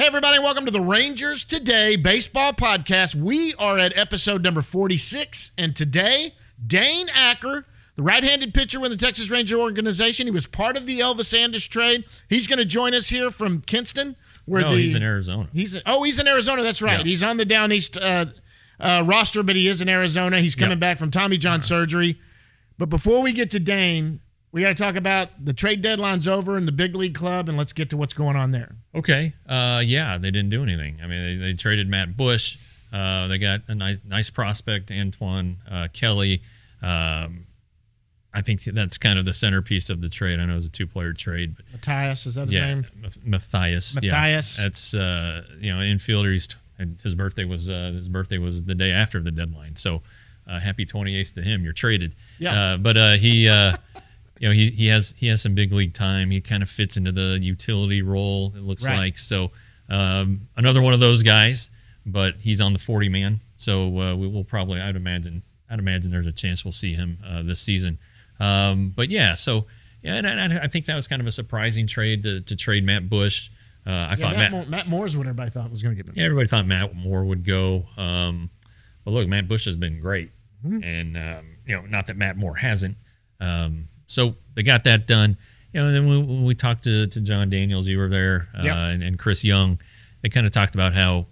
Hey, everybody, welcome to the Rangers Today Baseball Podcast. We are at episode number 46, and today, Dane Acker, the right handed pitcher with the Texas Ranger organization, he was part of the Elvis Andrus trade. He's going to join us here from Kinston. Where no, the, he's in Arizona. He's Oh, he's in Arizona. That's right. Yeah. He's on the Down East uh, uh, roster, but he is in Arizona. He's coming back from Tommy John surgery. But before we get to Dane, we got to talk about the trade deadline's over in the big league club, and let's get to what's going on there. Okay. Uh, yeah, they didn't do anything. I mean, they, they traded Matt Bush. Uh, they got a nice nice prospect, Antoine uh, Kelly. Um, I think that's kind of the centerpiece of the trade. I know it was a two player trade, but Mathias is that his yeah, name? Mathias. Mathias. Yeah, that's uh, you know infielder. He's, his birthday was uh, his birthday was the day after the deadline. So uh, happy 28th to him. You're traded. Yeah. Uh, but uh, he you know, he, he has he has some big league time. He kind of fits into the utility role. It looks right. like so. Um, another one of those guys, but he's on the 40 man. So uh, we will probably, I'd imagine, I'd imagine there's a chance we'll see him uh, this season. Um, but yeah, so yeah, and, and, I think that was kind of a surprising trade to, to trade Matt Bush. Uh, I yeah, thought Matt, Matt, Moore, Matt Moore is what everybody thought was going to get. Yeah, everybody thought Matt Moore would go. Um, but look, Matt Bush has been great, mm-hmm. and um, you know, not that Matt Moore hasn't. Um, so they got that done. You know, and then when we talked to, to Jon Daniels, you were there, uh, yep. and, and Chris Young, they kind of talked about how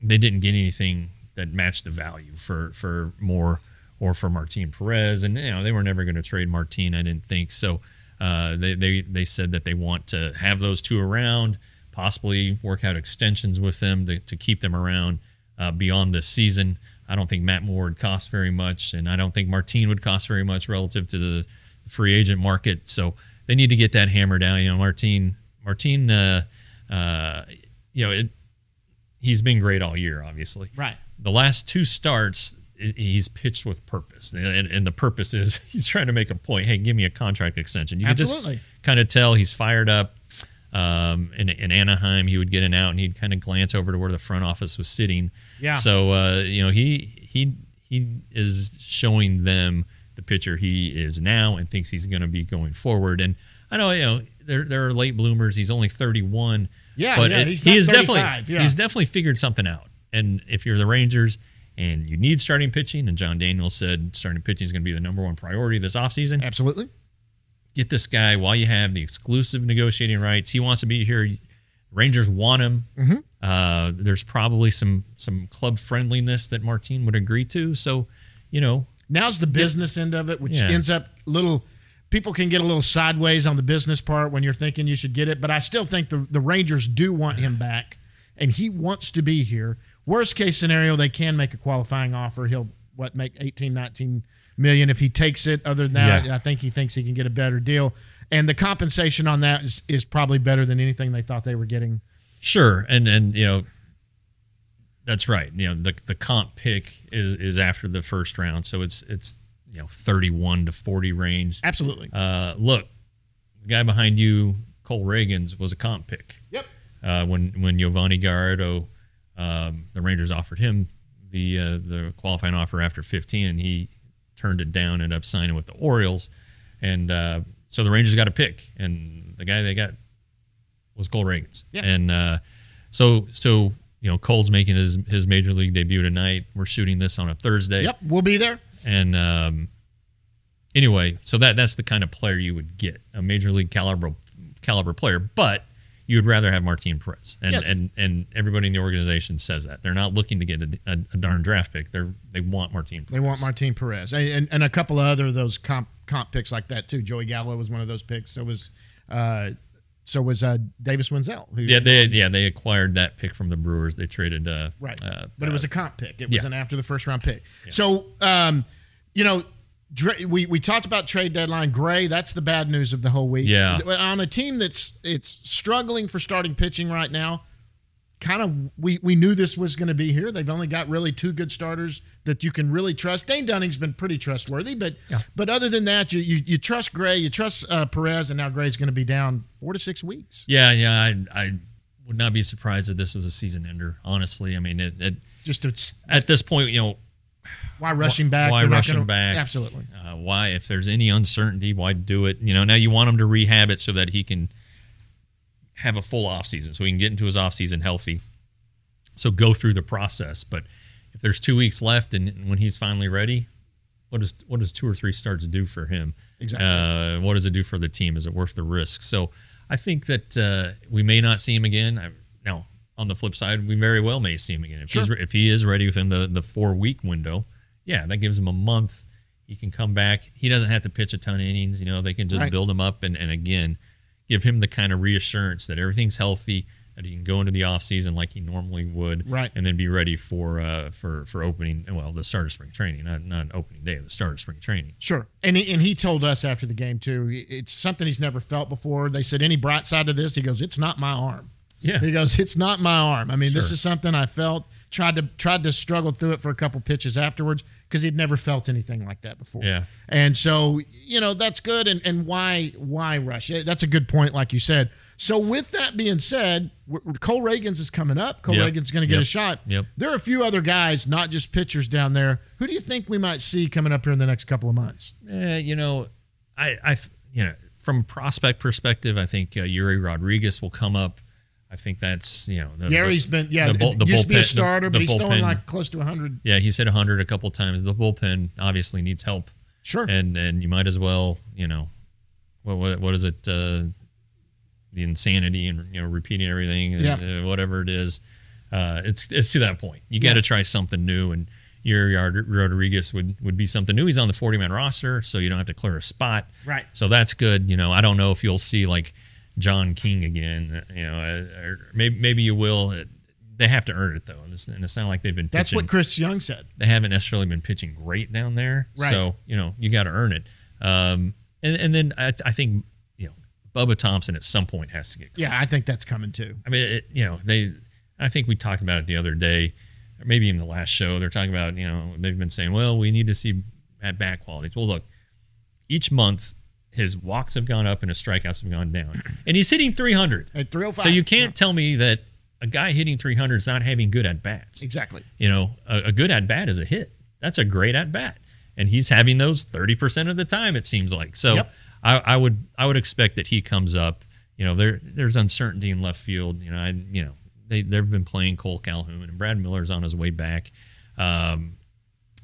they didn't get anything that matched the value for for Moore or for Martin Perez, and you know they were never going to trade Martin. I didn't think so. Uh, they they they said that they want to have those two around, possibly work out extensions with them to, to keep them around uh, beyond this season. I don't think Matt Moore would cost very much, and I don't think Martin would cost very much relative to the free agent market. So they need to get that hammer down. You know, Martin, Martin, uh, uh, you know, it, he's been great all year, obviously. Right. The last two starts, he's pitched with purpose, and, and, the purpose is he's trying to make a point. Hey, give me a contract extension. You Absolutely. can just kind of tell he's fired up. Um, in, in Anaheim, he would get an out and he'd kind of glance over to where the front office was sitting. Yeah. So uh, you know he he he is showing them the pitcher he is now and thinks he's going to be going forward. And I know you know there there are late bloomers. He's only 31. Yeah, but yeah, it, he's he is definitely yeah. he's definitely figured something out. And if you're the Rangers and you need starting pitching, and Jon Daniels said starting pitching is going to be the number one priority this offseason, absolutely get this guy while you have the exclusive negotiating rights. He wants to be here. Rangers want him. Mm-hmm. Uh, there's probably some some club friendliness that Martin would agree to. So, you know, now's the business end of it, which yeah. ends up little. People can get a little sideways on the business part when you're thinking you should get it, but I still think the the Rangers do want him back, and he wants to be here. Worst case scenario, they can make a qualifying offer. He'll what make 18, 19 million if he takes it. Other than that, yeah. I, I think he thinks he can get a better deal, and the compensation on that is is probably better than anything they thought they were getting. Sure, and and you know that's right. You know the the comp pick is is after the first round, so it's it's you know thirty one to forty range. Absolutely. Uh, look, the guy behind you, Cole Ragans, was a comp pick. Yep. Uh, when when Yovani Gallardo, um, the Rangers offered him the uh, the qualifying offer after fifteen, he turned it down, ended up signing with the Orioles, and uh, so the Rangers got a pick, and the guy they got was Cole Ragans. Yeah. And uh, so so you know Cole's making his his major league debut tonight. We're shooting this on a Thursday. Yep, we'll be there. And um, anyway, so that that's the kind of player you would get a major league caliber caliber player, but you would rather have Martin Perez, and Yep. and and everybody in the organization says that they're not looking to get a, a, a darn draft pick. They're they want Martin. Perez. They want Martin Perez and, and, and a couple of other of those comp comp picks like that too. Joey Gallo was one of those picks. So it was uh, so was uh, Davis Wendzel. Who, Yeah, they yeah they acquired that pick from the Brewers. They traded uh, right. uh, but it was uh, a comp pick. It was yeah. an after the first round pick. So um, you know. Dre, we, we talked about trade deadline. Gray, that's the bad news of the whole week. Yeah. On a team that's it's struggling for starting pitching right now, kind of we we knew this was going to be here. They've only got really two good starters that you can really trust. Dane Dunning's been pretty trustworthy, but but other than that, you you, you trust Gray, you trust uh, Perez, and now Gray's going to be down four to six weeks. Yeah, yeah. I, I would not be surprised if this was a season ender. Honestly, I mean, it, it, Just to, at this point, you know, why rushing back? why They're not gonna- back? Absolutely. uh, why if there's any uncertainty, why do it? You know, now you want him to rehab it so that he can have a full off season, so he can get into his off season healthy. So go through the process. But if there's two weeks left, and when he's finally ready, what does what does two or three starts do for him? Exactly. Uh, what does it do for the team? Is it worth the risk? So I think that uh, we may not see him again. I, now, on the flip side, we very well may see him again if he's Sure. if he is ready within the the four week window. Yeah, that gives him a month. He can come back. He doesn't have to pitch a ton of innings. You know, they can just Right. build him up and, and again give him the kind of reassurance that everything's healthy, that he can go into the off season like he normally would, Right. and then be ready for uh, for for opening. Well, the start of spring training, not not opening day, the start of spring training. Sure. And he, and he told us after the game too. It's something he's never felt before. They said any bright side to this. He goes, it's not my arm. Yeah. He goes, it's not my arm. I mean, this is something I felt. Tried to tried to struggle through it for a couple pitches afterwards because he'd never felt anything like that before. Yeah. And so you know that's good. And and why why rush? That's a good point, like you said. So with that being said, Cole Ragans is coming up. Cole Yep. Ragans going to get Yep. a shot. Yep. There are a few other guys, not just pitchers down there. Who do you think we might see coming up here in the next couple of months? Eh, you know, I, I, you know, from a prospect perspective, I think uh, Yerry Rodriguez will come up. I think that's you know, the, Gary's the- been yeah, the bull- the used to be a bullpen- starter, the but he's throwing bullpen- like close to 100. yeah, he's hit 100 a couple times. The bullpen obviously needs help, Sure. and and you might as well, you know, what what, what is it? Uh, the insanity and you know repeating everything, Yeah. uh, whatever it is. Uh, it's it's to that point. You got to Yeah. try something new, and Yerry Rod- Rodriguez would would be something new. He's on the 40 man roster, so you don't have to clear a spot. Right. So that's good. You know, I don't know if you'll see like John King again. You know, uh, or maybe maybe you will. They have to earn it though, and it's, and it's not like they've been That's what Chris Young said. they haven't necessarily been pitching great down there. Right. So you know, you got to earn it. Um, and and then I, I think you know, Bubba Thompson at some point has to get. Yeah, I think that's coming too. I mean, it, you know, they. I think we talked about it the other day, or maybe even the last show. They're talking about, you know, they've been saying, well, we need to see at bat qualities. Well, look, each month his walks have gone up and his strikeouts have gone down, and he's hitting 300. At 305. So you can't tell me that a guy hitting 300 is not having good at bats. Exactly. You know, a, a good at bat is a hit. That's a great at bat, and he's having those 30 percent of the time. It seems like. So Yep. I, I would I would expect that he comes up. You know, there there's uncertainty in left field. You know, I you know they they've been playing Cole Calhoun and Brad Miller's on his way back. Um,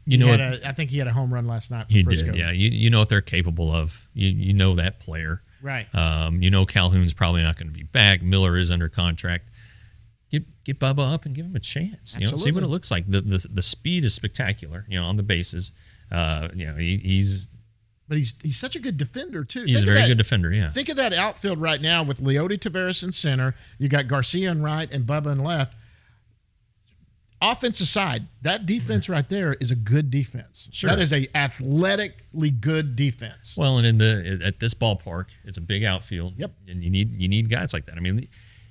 you know, what- a, I think he had a home run last night. For he Frisco. did. Yeah, you you know what they're capable of. You you know that player. Right. Um, you know Calhoun's probably not going to be back. Miller is under contract. Get get Bubba up and give him a chance. You know, see what it looks like. The, the the speed is spectacular. You know, on the bases. Uh, you know, he, he's But he's he's such a good defender too. he's Think a very that- good defender. Yeah. Think of that outfield right now with Leody Taveras in center. You got Garcia in right and Bubba in left. Offensive aside, that defense right there is a good defense. Sure. That is a athletically good defense. Well, and in the at this ballpark, it's a big outfield. Yep. And you need you need guys like that. I mean,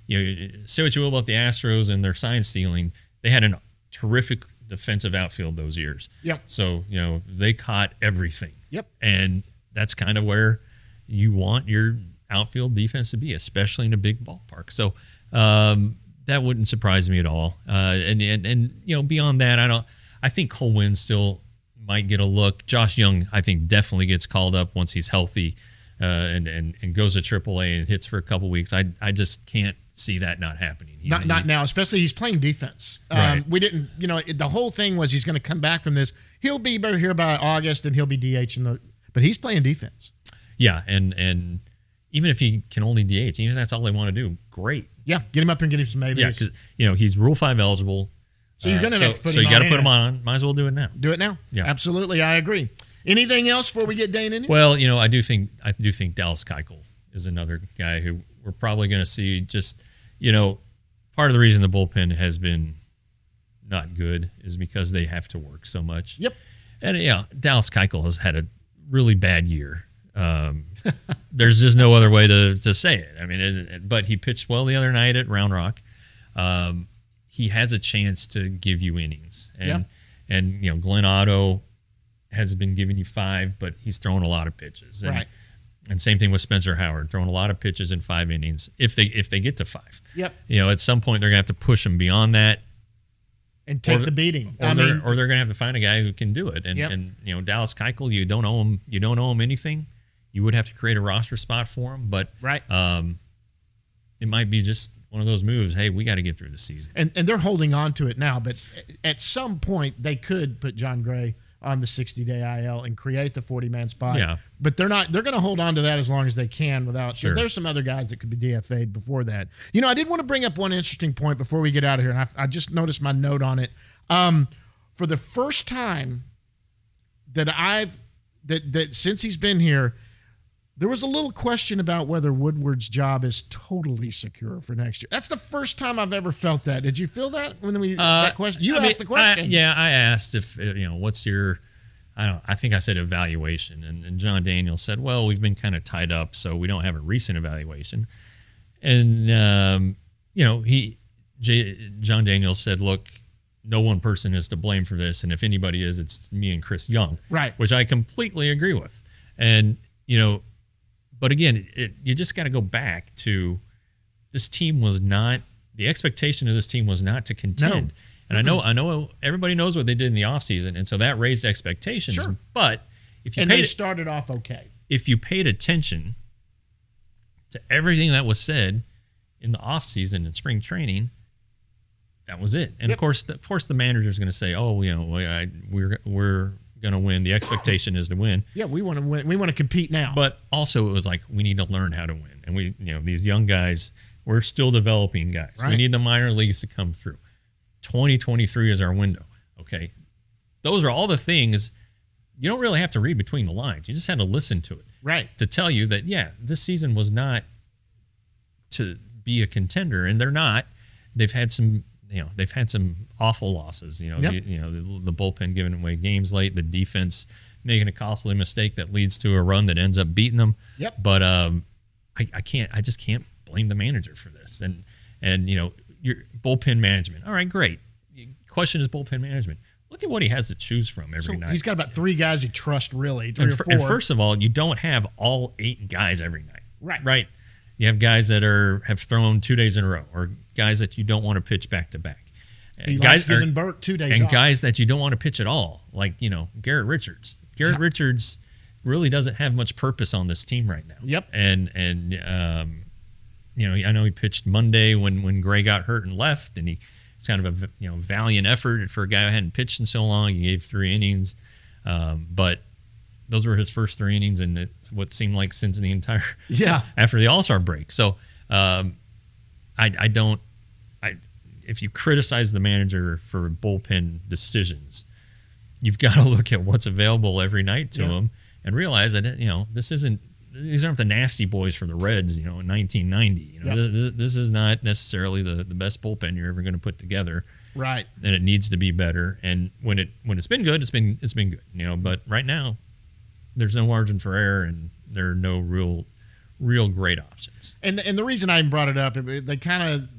you know, say what you will about the Astros and their sign stealing, they had a terrific defensive outfield those years. Yep. So you know they caught everything. Yep. And that's kind of where you want your outfield defense to be, especially in a big ballpark. So um, that wouldn't surprise me at all. Uh, and, and and you know beyond that, I don't. I think Cole Winn still might get a look. Josh Jung, I think, definitely gets called up once he's healthy uh, and, and and goes to AAA and hits for a couple weeks. I I just can't see that not happening. He's- Not not now, especially he's playing defense. Um, Right. We didn't, you know, the whole thing was he's going to come back from this. He'll be here by August and he'll be DH in the, but he's playing defense. Yeah, and and even if he can only DH, even if that's all they want to do, great. Yeah, get him up and get him some maybes. Yeah, because you know he's Rule Five eligible. So you're gonna so, have to put him on. so you got to put him on. Might as well do it now. Do it now. Yeah. absolutely. I agree. Anything else before we get Dane in? here? Well, you know, I do think I do think Dallas Keuchel is another guy who we're probably going to see. Just you know, part of the reason the bullpen has been not good is because they have to work so much. Yep. And yeah, Dallas Keuchel has had a really bad year. Um, there's just no other way to, to say it. I mean, it, it- but he pitched well the other night at Round Rock. Um, he has a chance to give you innings. And Yeah. and you know, Glenn Otto has been giving you five, but he's throwing a lot of pitches. And, Right. And same thing with Spencer Howard, throwing a lot of pitches in five innings. If they if they get to five, Yep. you know, at some point they're gonna have to push him beyond that, And take Or- the beating. or I they're mean, or they're gonna have to find a guy who can do it. And Yep. and you know, Dallas Keuchel, you don't owe him you don't owe him anything. You would have to create a roster spot for him, but right. um, it might be just one of those moves. Hey, we got to get through the season. and and they're holding on to it now. But at some point, they could put Jon Gray on the 60 day IL and create the 40 man spot. Yeah. But they're not. They're going to hold on to that as long as they can without. Because Sure. there's some other guys that could be DFA'd before that. You know, I did want to bring up one interesting point before we get out of here, and I, I just noticed my note on it. Um, for the first time that I've that that since he's been here. There was a little question about whether Woodward's job is totally secure for next year. That's the first time I've ever felt that. Did you feel that when we that question? You Uh, I asked mean, the question. I- yeah, I asked if uh, you know what's your. I don't. I think I said evaluation, and, and John Daniel said, "Well, we've been kind of tied up, so we don't have a recent evaluation." And um, you know, he, J, John Daniel said, "Look, no one person is to blame for this, and if anybody is, it's me and Chris Young." Right. Which I completely agree with, and you know, but again, it, you just got to go back to this team was not the expectation of this team was not to contend. And I know I know everybody knows what they did in the offseason, and so that raised expectations. Sure. But if you and they paid started off okay. if you paid attention to everything that was said in the offseason and spring training, that was it. And Yep. of course, the, of course, the manager is going to say, "Oh, you know, we- I, we're we're going to win. The expectation is to win." Yeah, we want to win. We want to compete now. But also, it was like we need to learn how to win, and we, you know, these young guys, we're still developing guys. We need the minor leagues to come through. 2023 is our window. Okay, those are all the things. You don't really have to read between the lines. You just had to listen to it right. to tell you that yeah, this season was not to be a contender, and they're not. They've had some, you know, they've had some awful losses. You know, Yep. the, you know, the, the bullpen giving away games late, the defense making a costly mistake that leads to a run that ends up beating them. Yep. But um, I, I can't, I just can't blame the manager for this. And and you know, your bullpen management. All right, great. Question is bullpen management. Look at what he has to choose from every So night. he's got about three guys he trusts really, three And, or four. and first of all, you don't have all eight guys every night. Right. Right. You have guys that are have thrown two days in a row, or guys that you don't want to pitch back to back. And guys giving are- Burke two days and off. guys that you don't want to pitch at all, like you know Garrett Richards. Garrett Yeah. Richards really doesn't have much purpose on this team right now. Yep. And and um, you know I know he pitched Monday when when Gray got hurt and left, and he it's kind of a you know valiant effort for a guy who hadn't pitched in so long. He gave three innings, um, but those were his first three innings, and it's what seemed like since the entire Yeah. after the All Star break. So um, I I don't I if you criticize the manager for bullpen decisions, you've got to look at what's available every night to Yeah. him and realize that you know this isn't these aren't the nasty boys from the Reds, you know, in 1990. You know, this, this is not necessarily the the best bullpen you're ever going to put together right. and it needs to be better. And when it when it's been good, it's been it's been good, you know. But right now, there's no margin for error, and there are no real real great options. And and the reason I brought it up, it, they kind of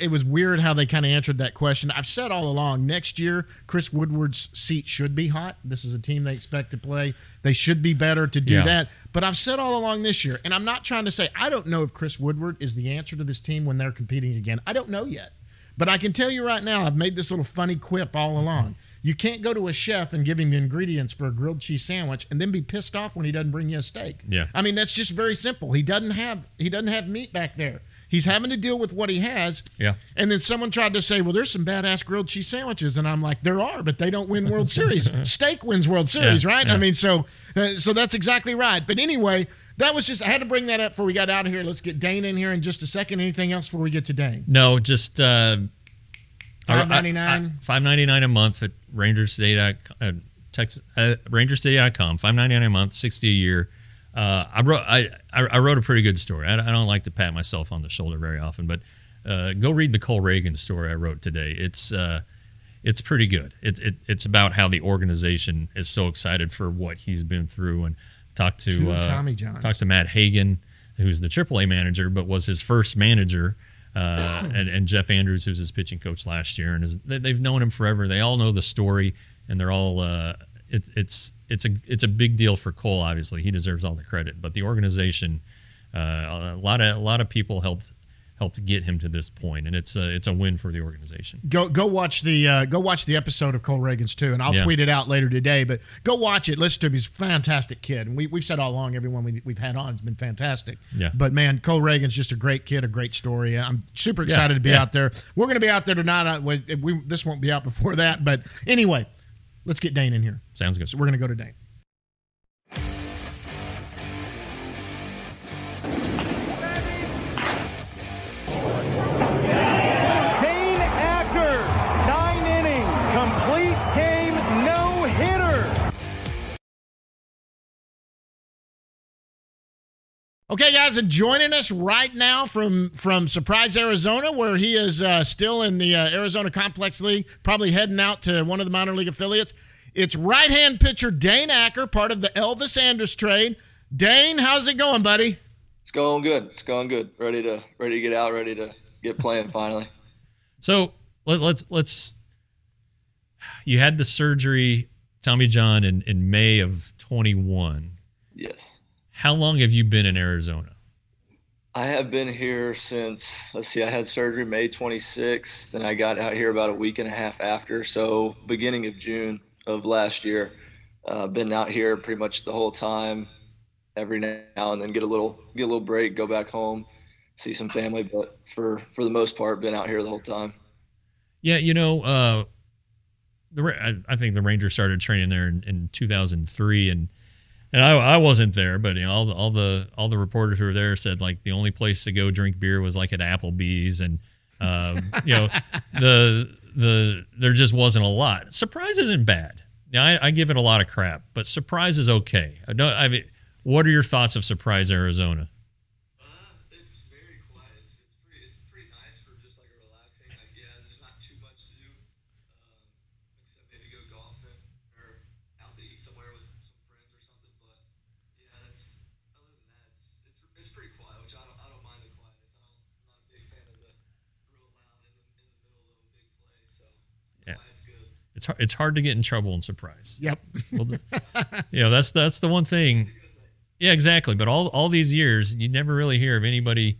it was weird how they kind of answered that question. I've said all along, next year Chris Woodward's seat should be hot. This is a team they expect to play. They should be better to do Yeah. that. But I've said all along this year, and I'm not trying to say I don't know if Chris Woodward is the answer to this team when they're competing again. I don't know yet. But I can tell you right now, I've made this little funny quip all along. You can't go to a chef and give him the ingredients for a grilled cheese sandwich and then be pissed off when he doesn't bring you a steak. Yeah. I mean, that's just very simple. He doesn't have he doesn't have meat back there. He's having to deal with what he has. Yeah. And then someone tried to say, "Well, there's some badass grilled cheese sandwiches," and I'm like, "There are, but they don't win World Series. Steak wins World Series, Yeah, right? yeah. I mean, so uh, so that's exactly right. But anyway, that was just I had to bring that up before we got out of here. Let's get Dane in here in just a second. Anything else before we get to Dane? No, just uh, $5.99? Five ninety nine a month at RangersState, uh, Texas, uh, RangersState.com. Five ninety nine a month, sixty a year. Uh, I wrote I, I wrote a pretty good story. I, I don't like to pat myself on the shoulder very often, but uh, go read the Cole Reagan story I wrote today. It's uh, it's pretty good. It's it, it's about how the organization is so excited for what he's been through and talked to Two uh, Tommy Johns. talked to Matt Hagen, who's the AAA manager, but was his first manager uh, and, and Jeff Andrews, who's his pitching coach last year, and is, they, they've known him forever. They all know the story, and they're all. Uh, it, it's it's a it's a big deal for Cole. Obviously, he deserves all the credit, but the organization, uh, a lot of a lot of people helped helped get him to this point, and it's a it's a win for the organization. Go go watch the uh, go watch the episode of Cole Ragans too, and I'll Yeah. tweet it out later today. But go watch it, listen to him. He's a fantastic kid, and we we've said all along everyone we, we've had on has been fantastic. Yeah. But man, Cole Reagan's just a great kid, a great story. I'm super excited to be yeah. out there. We're going to be out there tonight. Uh, We, we this won't be out before that, but anyway, let's get Dane in here. Sounds good. So we're going to go to. Dane Okay, guys, and joining us right now from from Surprise, Arizona, where he is uh, still in the uh, Arizona Complex League, probably heading out to one of the minor league affiliates. It's right hand pitcher Dane Acker, part of the Elvis Andrus trade. Dane, how's it going, buddy? It's going good. It's going good. Ready to ready to get out. Ready to get playing finally. So let, let's let's. You had the surgery, Tommy John, in in May of twenty one. Yes. How long have you been in Arizona? I have been here since let's see. I had surgery May 26th, and I got out here about a week and a half after. So beginning of June of last year. Uh, been out here pretty much the whole time. Every now and then get a little get a little break, go back home, see some family. But for for the most part, been out here the whole time. Yeah, you know, uh, the I, I think the Rangers started training there in, in 2003, and and I, I wasn't there, but you know, all the all the all the reporters who were there said like the only place to go drink beer was like at Applebee's, and um, you know, the the there just wasn't a lot. Surprise isn't bad. Yeah, I, I give it a lot of crap, but surprise is okay. I don't. I mean, what are your thoughts of Surprise Arizona? It's very quiet. It's, it's pretty. It's pretty nice for just like a relaxing. Like yeah, there's not too much to do, um, except maybe go golfing or out to eat somewhere with some friends or something. But yeah, that's other than that, it's it's, it's pretty quiet, which I don't I don't mind the quietness. I don't, I'm not a big fan of the real loud in the in the middle of a big play. So Yeah. quiet's good. It's hard, it's hard to get in trouble in Surprise. Yep. Well, you know that's that's the one thing. Yeah, exactly. But all all these years, you never really hear of anybody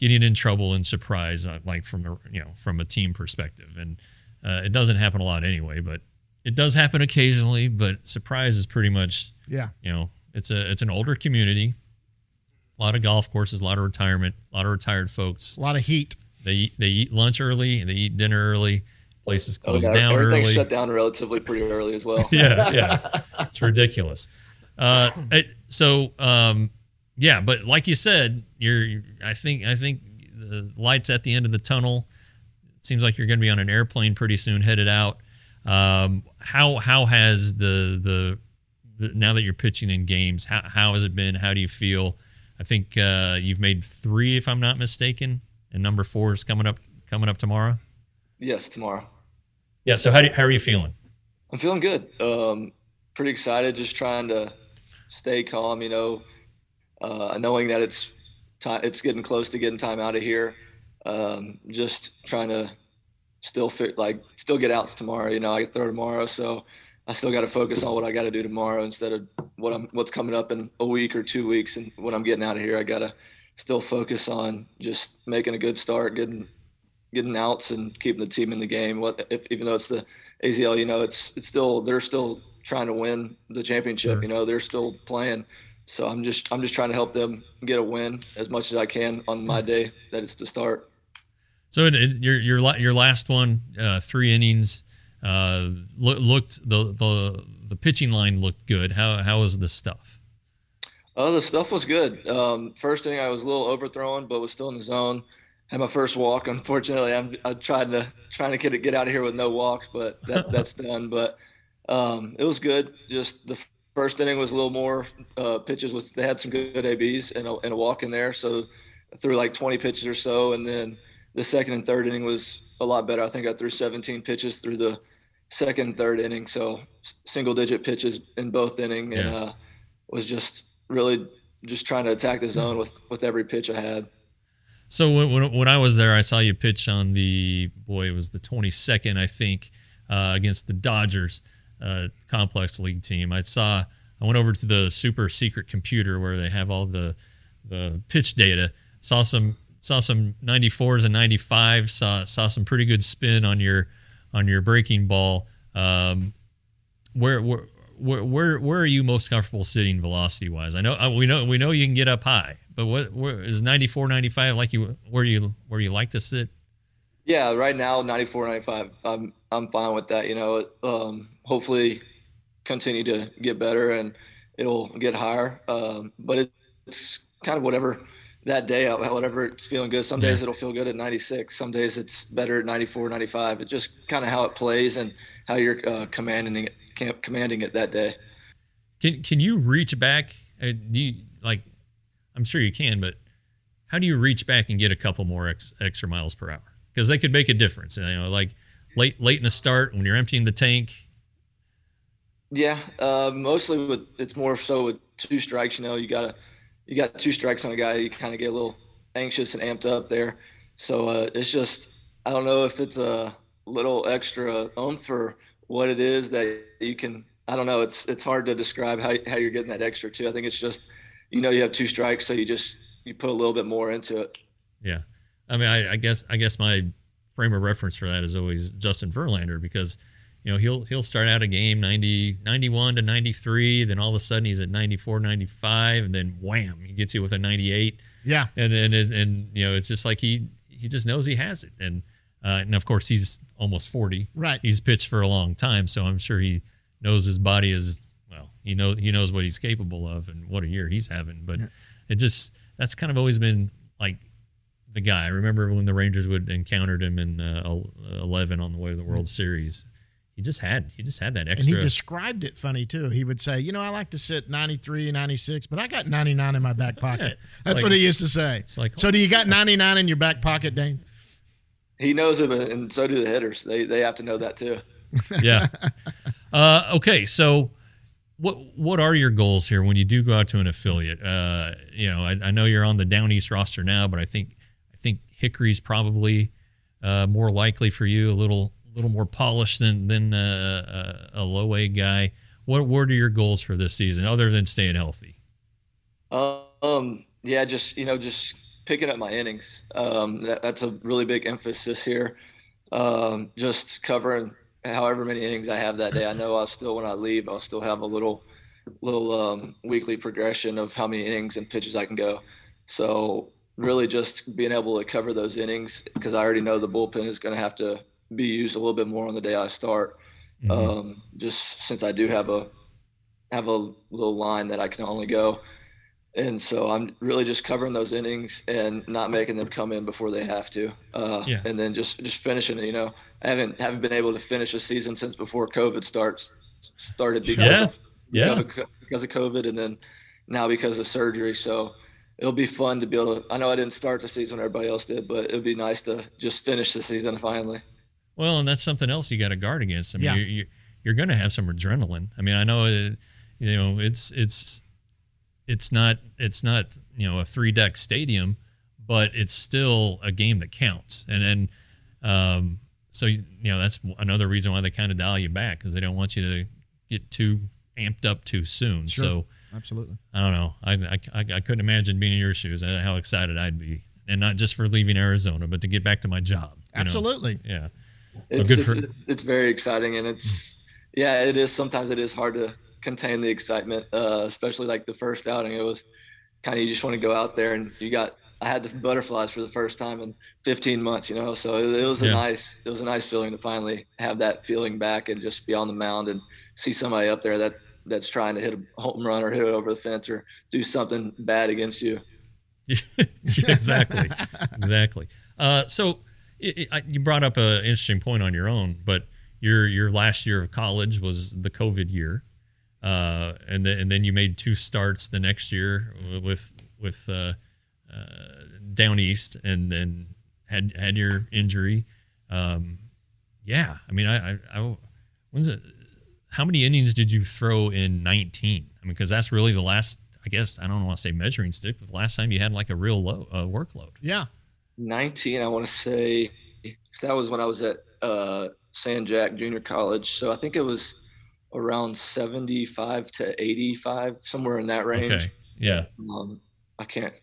getting in trouble in surprise, uh, like from the you know from a team perspective, and uh, it doesn't happen a lot anyway. But it does happen occasionally. But surprise is pretty much Yeah. you know it's a it's an older community, a lot of golf courses, a lot of retirement, a lot of retired folks. A lot of heat. They eat, they eat lunch early, they eat dinner early. Places close Okay, down everything's early. shut down relatively pretty early as well. yeah, yeah, it's, it's ridiculous. Uh, it, so, um, yeah, but like you said, you're. I think. I think the lights at the end of the tunnel. It seems like you're going to be on an airplane pretty soon, headed out. Um, how how has the, the the now that you're pitching in games? How how has it been? How do you feel? I think uh, you've made three, if I'm not mistaken, and number four is coming up coming up tomorrow. Yes, tomorrow. Yeah. So how do, how are you feeling? I'm feeling good. Um, pretty excited. Just trying to stay calm. You know, uh, knowing that it's time. It's getting close to getting time out of here. Um, just trying to still fit like still get outs tomorrow. You know, I get throw tomorrow, so I still got to focus on what I got to do tomorrow instead of what I'm what's coming up in a week or two weeks and what I'm getting out of here. I got to still focus on just making a good start, getting getting outs and keeping the team in the game. What if, even though it's the AZL, you know, it's it's still they're still trying to win the championship. Sure. You know, they're still playing. So I'm just I'm just trying to help them get a win as much as I can on my day that it's to start. So your your your last one, uh, three innings, uh, loo- looked the the the pitching line looked good. How how was the stuff? Oh, the stuff was good. Um, first inning, I was a little overthrown, but was still in the zone. Had my first walk. Unfortunately, I'm I tried to trying to get it, get out of here with no walks, but that, that's done. But um, it was good. Just the first inning was a little more uh, pitches. Was they had some good ABs and a, and a walk in there, so I threw like 20 pitches or so, and then the second and third inning was a lot better. I think I threw 17 pitches through the second and third inning, so single digit pitches in both inning, and Yeah. uh, was just really just trying to attack the zone with with every pitch I had. So when, when, when I was there, I saw you pitch on the boy. It was the 22nd, I think, uh, against the Dodgers uh, complex league team. I saw. I went over to the super secret computer where they have all the the pitch data. Saw some saw some 94s and 95s. Saw saw some pretty good spin on your on your breaking ball. Um, where where where where where are you most comfortable sitting velocity wise? I know we know we know you can get up high, but what where is 94 95 like you where you where you like to sit? Yeah, right now 94 95. I'm I'm fine with that, you know. Um, hopefully continue to get better and it'll get higher. Um, but it, it's kind of whatever that day, out whatever it's feeling good. Some days it'll feel good at 96. Some days it's better at 94, 95. It just kind of how it plays and how you're uh, commanding it, camp- commanding it that day. Can can you reach back? Uh, do you, like I'm sure you can, but how do you reach back and get a couple more ex, extra miles per hour? Because they could make a difference. You know, like late late in the start when you're emptying the tank. Yeah, uh, mostly with it's more so with two strikes. You know, you gotta you got two strikes on a guy, you kind of get a little anxious and amped up there. So uh, it's just I don't know if it's a little extra oomph for what it is that you can. I don't know. It's it's hard to describe how how you're getting that extra too. I think it's just you know you have two strikes, so you just you put a little bit more into it. Yeah, I mean, I, I guess I guess my frame of reference for that is always Justin Verlander because you know he'll he'll start out a game 90 91 to 93 then all of a sudden he's at 94 95 and then wham he gets you with a 98 Yeah. and and and, and you know it's just like he he just knows he has it and uh, and of course he's almost 40 Right. he's pitched for a long time so i'm sure he knows his body is well he know he knows what he's capable of and what a year he's having but it just that's kind of always been like the guy i remember when the rangers would encountered him in uh, 11 on the way to the world series he just had he just had that extra. And he described it funny too. He would say, you know, I like to sit 93, 96, but I got 99 in my back pocket. That's like- what he used to say. like- so do you got 99 in your back pocket, Dane? He knows it, and so do the hitters. They they have to know that too. yeah. Uh, okay, so what what are your goals here when you do go out to an affiliate? Uh, you know, I, I know you're on the Down East roster now, but I think I think Hickory's probably uh, more likely for you, a little little more polished than than uh, a, a low A guy. What what are your goals for this season, other than staying healthy? Um, yeah, just you know, just picking up my innings. Um, that, that's a really big emphasis here. Um, just covering however many innings I have that day. I know I'll still, when I leave, I'll still have a little, little um, weekly progression of how many innings and pitches I can go. So really, just being able to cover those innings because I already know the bullpen is going to have to be used a little bit more on the day I start. Um, just since I do have a have a little line that I can only go. And so I'm really just covering those innings and not making them come in before they have to. Uh, Yeah. And then just just finishing it. You know, I haven't haven't been able to finish a season since before COVID starts started because Yeah. of, Yeah. you know, because of COVID and then now because of surgery. So it'll be fun to be able to. I know I didn't start the season when everybody else did, but it'd be nice to just finish the season finally. Well, and that's something else you got to guard against. I mean, Yeah. you're, you're, you're going to have some adrenaline. I mean, I know, uh, you know, it's it's it's not it's not you know a three deck stadium, but it's still a game that counts. And then, um, so you know, that's another reason why they kind of dial you back because they don't want you to get too amped up too soon. Sure. So Absolutely. I don't know. I, I, I I couldn't imagine being in your shoes. uh, How excited I'd be, and not just for leaving Arizona, but to get back to my job. you know? Absolutely. Yeah. So it's, good it's, for- it's, it's very exciting and it's yeah it is sometimes it is hard to contain the excitement uh, especially like the first outing. It was kind of you just want to go out there and you got i had the butterflies for the first time in 15 months you know? So it, it was a Yeah. nice it was a nice feeling to finally have that feeling back and just be on the mound and see somebody up there that that's trying to hit a home run or hit it over the fence or do something bad against you. Yeah, exactly, exactly. Uh, so it, it, I, you brought up an interesting point on your own, but your your last year of college was the COVID year, uh, and then and then you made two starts the next year with with uh, uh, down east, and then had had your injury. Um, yeah, I mean, I, I, I when's it? How many innings did you throw in 19? I mean, because that's really the last. I guess I don't want to say measuring stick, but the last time you had like a real low uh, workload. Yeah. 19, I want to say, 'cause that was when I was at uh, San Jac Junior College. So I think it was around 75 to 85, somewhere in that range. Okay. Yeah. Um, I can't.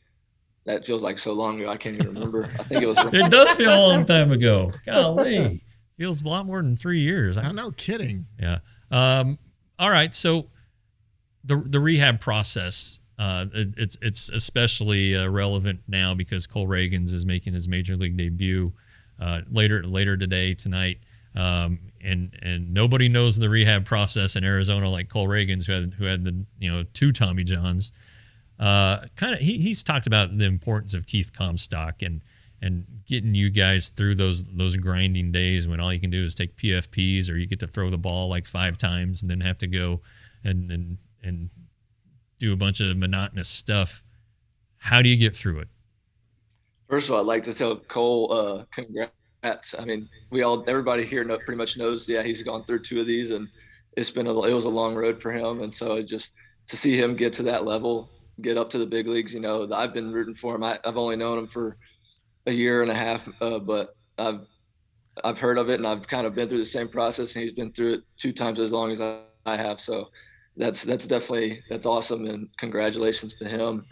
That feels like so long ago. I can't even remember. I think it was. It does feel a long time ago. Golly. Feels a lot more than three years. I'm no kidding. Yeah. Um, all right. So the the rehab process, uh, it, it's it's especially uh, relevant now because Cole Ragans is making his major league debut uh, later later today tonight. Um, and and nobody knows the rehab process in Arizona like Cole Ragans, who had who had the you know two Tommy Johns. Uh, kind of he, he's talked about the importance of Keith Comstock and and getting you guys through those those grinding days when all you can do is take PFPs or you get to throw the ball like five times and then have to go and and and do a bunch of monotonous stuff. How do you get through it? First of all, I'd like to tell Cole, uh, congrats. I mean, we all, everybody here know, pretty much knows, yeah, he's gone through two of these and it's been, a, it was a long road for him. And so it just to see him get to that level, get up to the big leagues, you know, I've been rooting for him. I, I've only known him for a year and a half, uh, but I've, I've heard of it and I've kind of been through the same process and he's been through it two times as long as I, I have. So that's, that's definitely, that's awesome. And congratulations to him.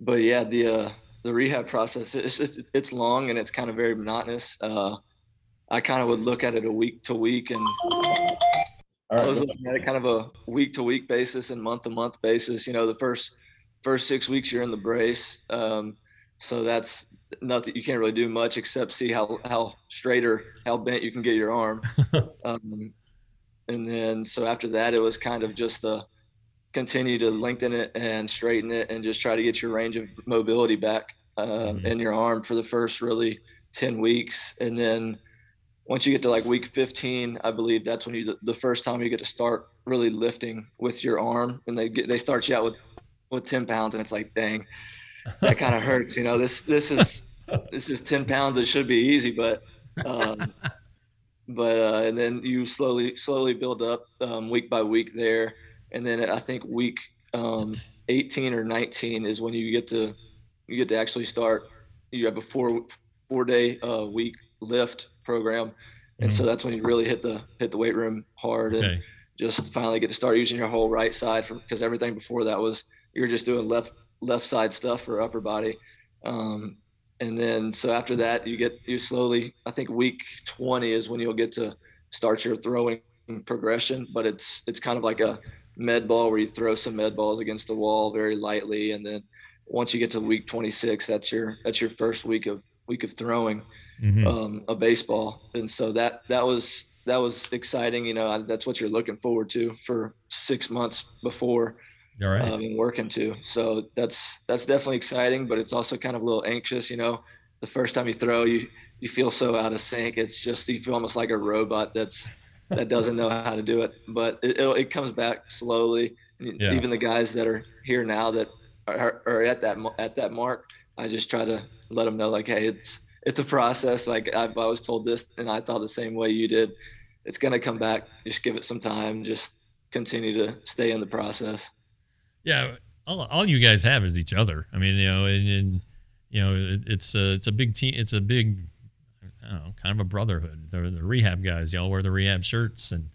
But yeah, the, uh, the rehab process it's it's, it's long and it's kind of very monotonous. Uh, I kind of would look at it a week to week, and I was looking at it kind of a week to week basis and month to month basis. You know, the first first six weeks you're in the brace, um, so that's nothing. You can't really do much except see how how straight or how bent you can get your arm. um, and then so after that, it was kind of just a continue to lengthen it and straighten it and just try to get your range of mobility back uh, mm-hmm. in your arm for the first really 10 weeks and then once you get to like week 15 i believe that's when you the first time you get to start really lifting with your arm and they get they start you out with with 10 pounds and it's like dang that kind of hurts you know this this is this is 10 pounds it should be easy but um but uh and then you slowly slowly build up um, week by week there and then I think week um, 18 or 19 is when you get to you get to actually start. You have a four four day uh, week lift program, and mm-hmm. so that's when you really hit the hit the weight room hard and just finally get to start using your whole right side because everything before that was you're just doing left left side stuff for upper body. Um, and then so after that you get you slowly i think week 20 is when you'll get to start your throwing progression but it's it's kind of like a med ball where you throw some med balls against the wall very lightly. And then once you get to week 26 that's your that's your first week of week of throwing mm-hmm. um, a baseball. And so that that was that was exciting. You know that's what you're looking forward to for six months before all right. um, and working to. So that's that's definitely exciting but it's also kind of a little anxious you know. The first time you throw you you feel so out of sync. It's just you feel almost like a robot that's that doesn't know how to do it. But it, it comes back slowly. Yeah. Even the guys that are here now that are, are, at that at that mark, I just try to let them know like, hey, it's it's a process. Like I've always told this, and I thought the same way you did. It's gonna come back. Just give it some time. Just continue to stay in the process. Yeah, all, all you guys have is each other. I mean, you know, and, and you know, it, it's a it's a big team. It's a big know, kind of a brotherhood. They're the rehab guys. Y'all wear the rehab shirts and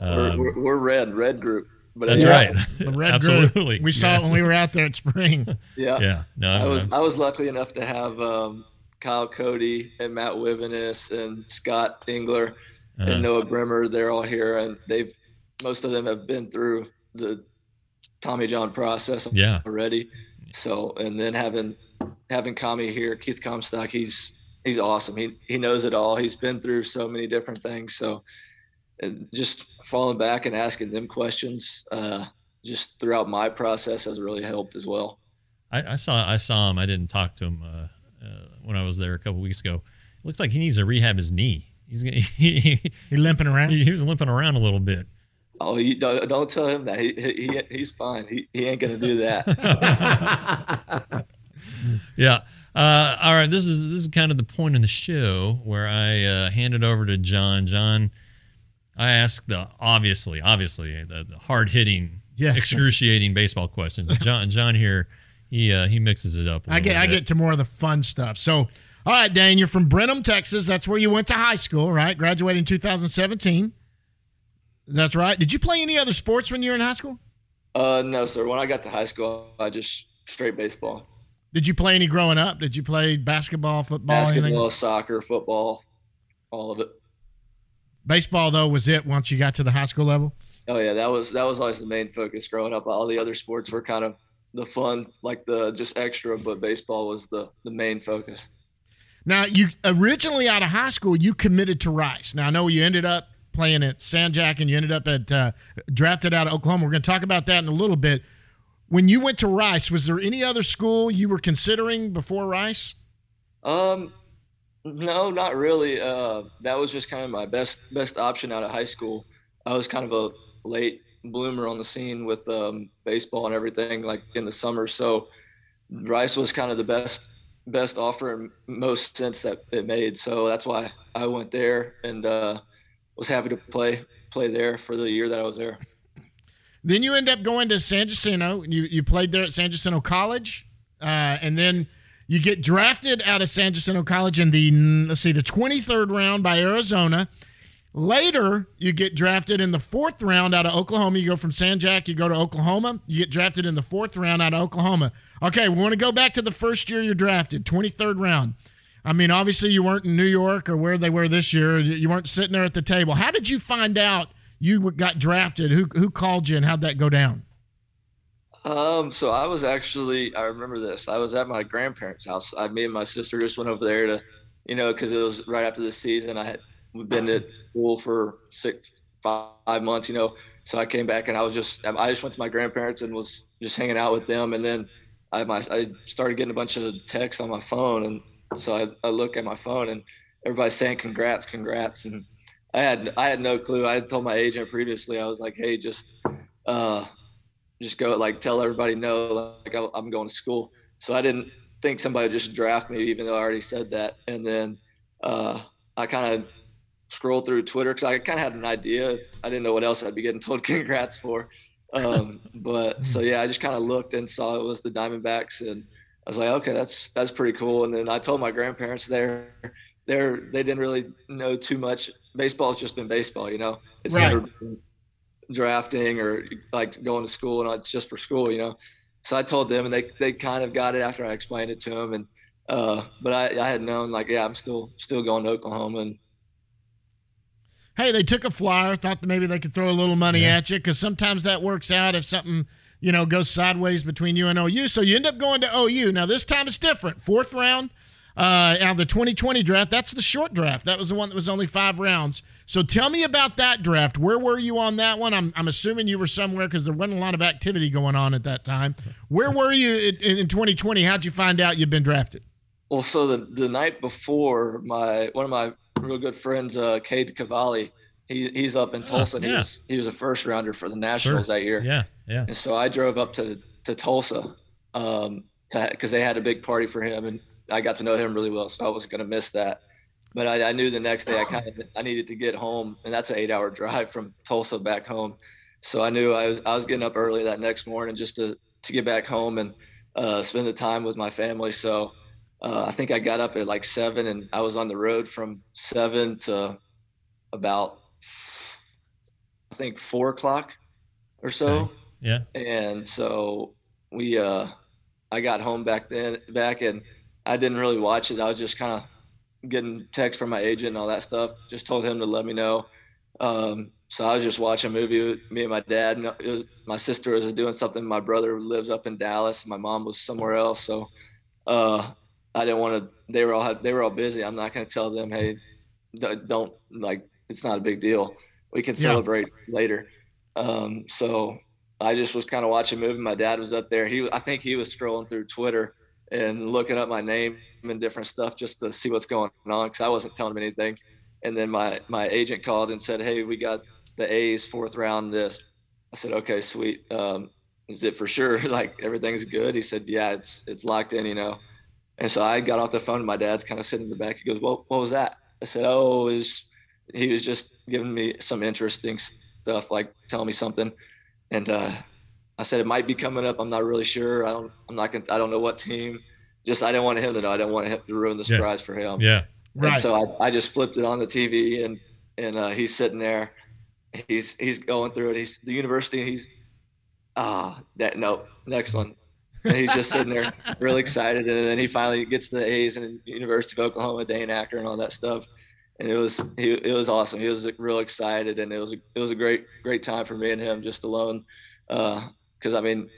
um, we're, we're, we're, red, red group. But that's yeah, right. The red Absolutely. Group. We saw it when we were out there at spring. Yeah. Yeah. No, I was, I was lucky enough to have um, Kyle Cody and Matt Wivenis and Scott Engler uh-huh. and Noah Bremer. They're all here and they've, most of them have been through the Tommy John process yeah. already. So, and then having, having Kami here, Keith Comstock, he's, he's awesome. He he knows it all. He's been through so many different things. So just falling back and asking them questions uh, just throughout my process has really helped as well. I, I saw I saw him. I didn't talk to him uh, uh, when I was there a couple weeks ago. It looks like he needs to rehab his knee. He's he, he limping around. He, he, was limping around a little bit. Oh, you don't, don't tell him that. He, he he's fine. He he ain't gonna do that. yeah. Uh, all right, this is this is kind of the point in the show where I uh, hand it over to John. John, I ask the obviously, obviously the, the hard hitting, yes. excruciating baseball questions. John, John here, he uh, he mixes it up. I get bit. I get to more of the fun stuff. So All right, Dan, you're from Brenham, Texas. That's where you went to high school, right? Graduated in 2017. That's right. Did you play any other sports when you were in high school? Uh, no, sir. When I got to high school, I just straight baseball. Did you play any growing up? Did you play basketball, football, Basketball, anything? soccer, football, all of it. Baseball though was it once you got to the high school level. Oh yeah, that was that was always the main focus growing up. All the other sports were kind of the fun, like the just extra, but baseball was the the main focus. Now, you originally out of high school, you committed to Rice. Now, I know you ended up playing at San Jac and you ended up at uh, drafted out of Oklahoma. We're going to talk about that in a little bit. When you went to Rice, was there any other school you were considering before Rice? Um, no, not really. Uh, that was just kind of my best best option out of high school. I was kind of a late bloomer on the scene with um, baseball and everything, like in the summer. So Rice was kind of the best best offer in most sense that it made. So that's why I went there and uh, was happy to play play there for the year that I was there. Then you end up going to San Jacinto. You you played there at San Jacinto College, uh, and then you get drafted out of San Jacinto College in the let's see the 23rd round by Arizona. Later, you get drafted in the fourth round out of Oklahoma. You go from San Jac, you go to Oklahoma. You get drafted in the fourth round out of Oklahoma. Okay, we want to go back to the first year you're drafted, 23rd round. I mean, obviously, you weren't in New York or where they were this year. You weren't sitting there at the table. How did you find out you got drafted? Who who called you, and how'd that go down? Um, so I was actually, I remember this. I was at my grandparents' house. I, me and my sister just went over there to, you know, because it was right after the season. I had been at school for six, five months, you know. So I came back and I was just, I just went to my grandparents and was just hanging out with them. And then I, my, I started getting a bunch of texts on my phone, and so I, I look at my phone and everybody's saying congrats, congrats, and I had I had no clue. I had told my agent previously. I was like, hey, just uh, just go like tell everybody no, like I, I'm going to school. So I didn't think somebody would just draft me, even though I already said that. And then uh, I kind of scrolled through Twitter because I kind of had an idea. I didn't know what else I'd be getting told congrats for. Um, but so yeah, I just kind of looked and saw it was the Diamondbacks, and I was like, okay, that's that's pretty cool. And then I told my grandparents there, they're they didn't really know too much. Baseball's just been baseball, you know. It's Right. never been drafting or like going to school, and it's just for school, you know. So I told them, and they they kind of got it after I explained it to them, and uh, but I, I had known like yeah, I'm still still going to Oklahoma, and Hey, they took a flyer, thought that maybe they could throw a little money at you because sometimes that works out if something you know goes sideways between you and OU. So you end up going to OU. Now this time it's different. Fourth round uh, out of the 2020 draft. That's the short draft. That was the one that was only five rounds. So tell me about that draft. Where were you on that one? I'm, I'm assuming you were somewhere because there wasn't a lot of activity going on at that time. Where were you in, in 2020? How'd you find out you'd been drafted? Well, so the, the night before, my one of my real good friends, uh, Cade Cavalli, he, he's up in Tulsa. and He was he was a first rounder for the Nationals that year. Yeah, yeah. And so I drove up to to Tulsa um, because they had a big party for him, and I got to know him really well, so I wasn't going to miss that. But I, I knew the next day I kind of I needed to get home, and that's an eight hour drive from Tulsa back home. So I knew I was I was getting up early that next morning just to to get back home and uh, spend the time with my family. So uh, I think I got up at like seven, and I was on the road from seven to about I think four o'clock or so Okay. Yeah. and so we uh i got home back then back and i didn't really watch it. I was just kind of getting texts from my agent and all that stuff. Just told him to let me know. Um so i was just watching a movie with me and my dad. And it was, my sister was doing something. My brother lives up in dallas. My mom was somewhere else. So uh i didn't want to they were all they were all busy. I'm not going to tell them hey don't like it's not a big deal. We can Yeah. celebrate later. Um so I just was kind of watching a movie. My dad was up there. He, I think he was scrolling through Twitter and looking up my name and different stuff just to see what's going on because I wasn't telling him anything. And then my my agent called and said, "Hey, we got the A's fourth round list." I said, "Okay, sweet. Um, is it for sure? like everything's good?" He said, "Yeah, it's it's locked in, you know." And so I got off the phone. My dad's kind of sitting in the back. He goes, "Well, what was that?" I said, "Oh, is he was just giving me some interesting stuff, like telling me something." And uh, I said it might be coming up. I'm not really sure. I don't. I'm not. Gonna, I don't know what team. just I didn't want him to know. I didn't want him to ruin the Yeah. surprise for him. Yeah. Right. And so I, I just flipped it on the TV and and uh, he's sitting there. He's he's going through it. He's the university. He's ah that no next one. And he's just sitting there really excited. And then he finally gets the A's and University of Oklahoma, Dane Acker, and all that stuff. And it was he, it was awesome. He was real excited, and it was a, it was a great great time for me and him just alone. Because I mean,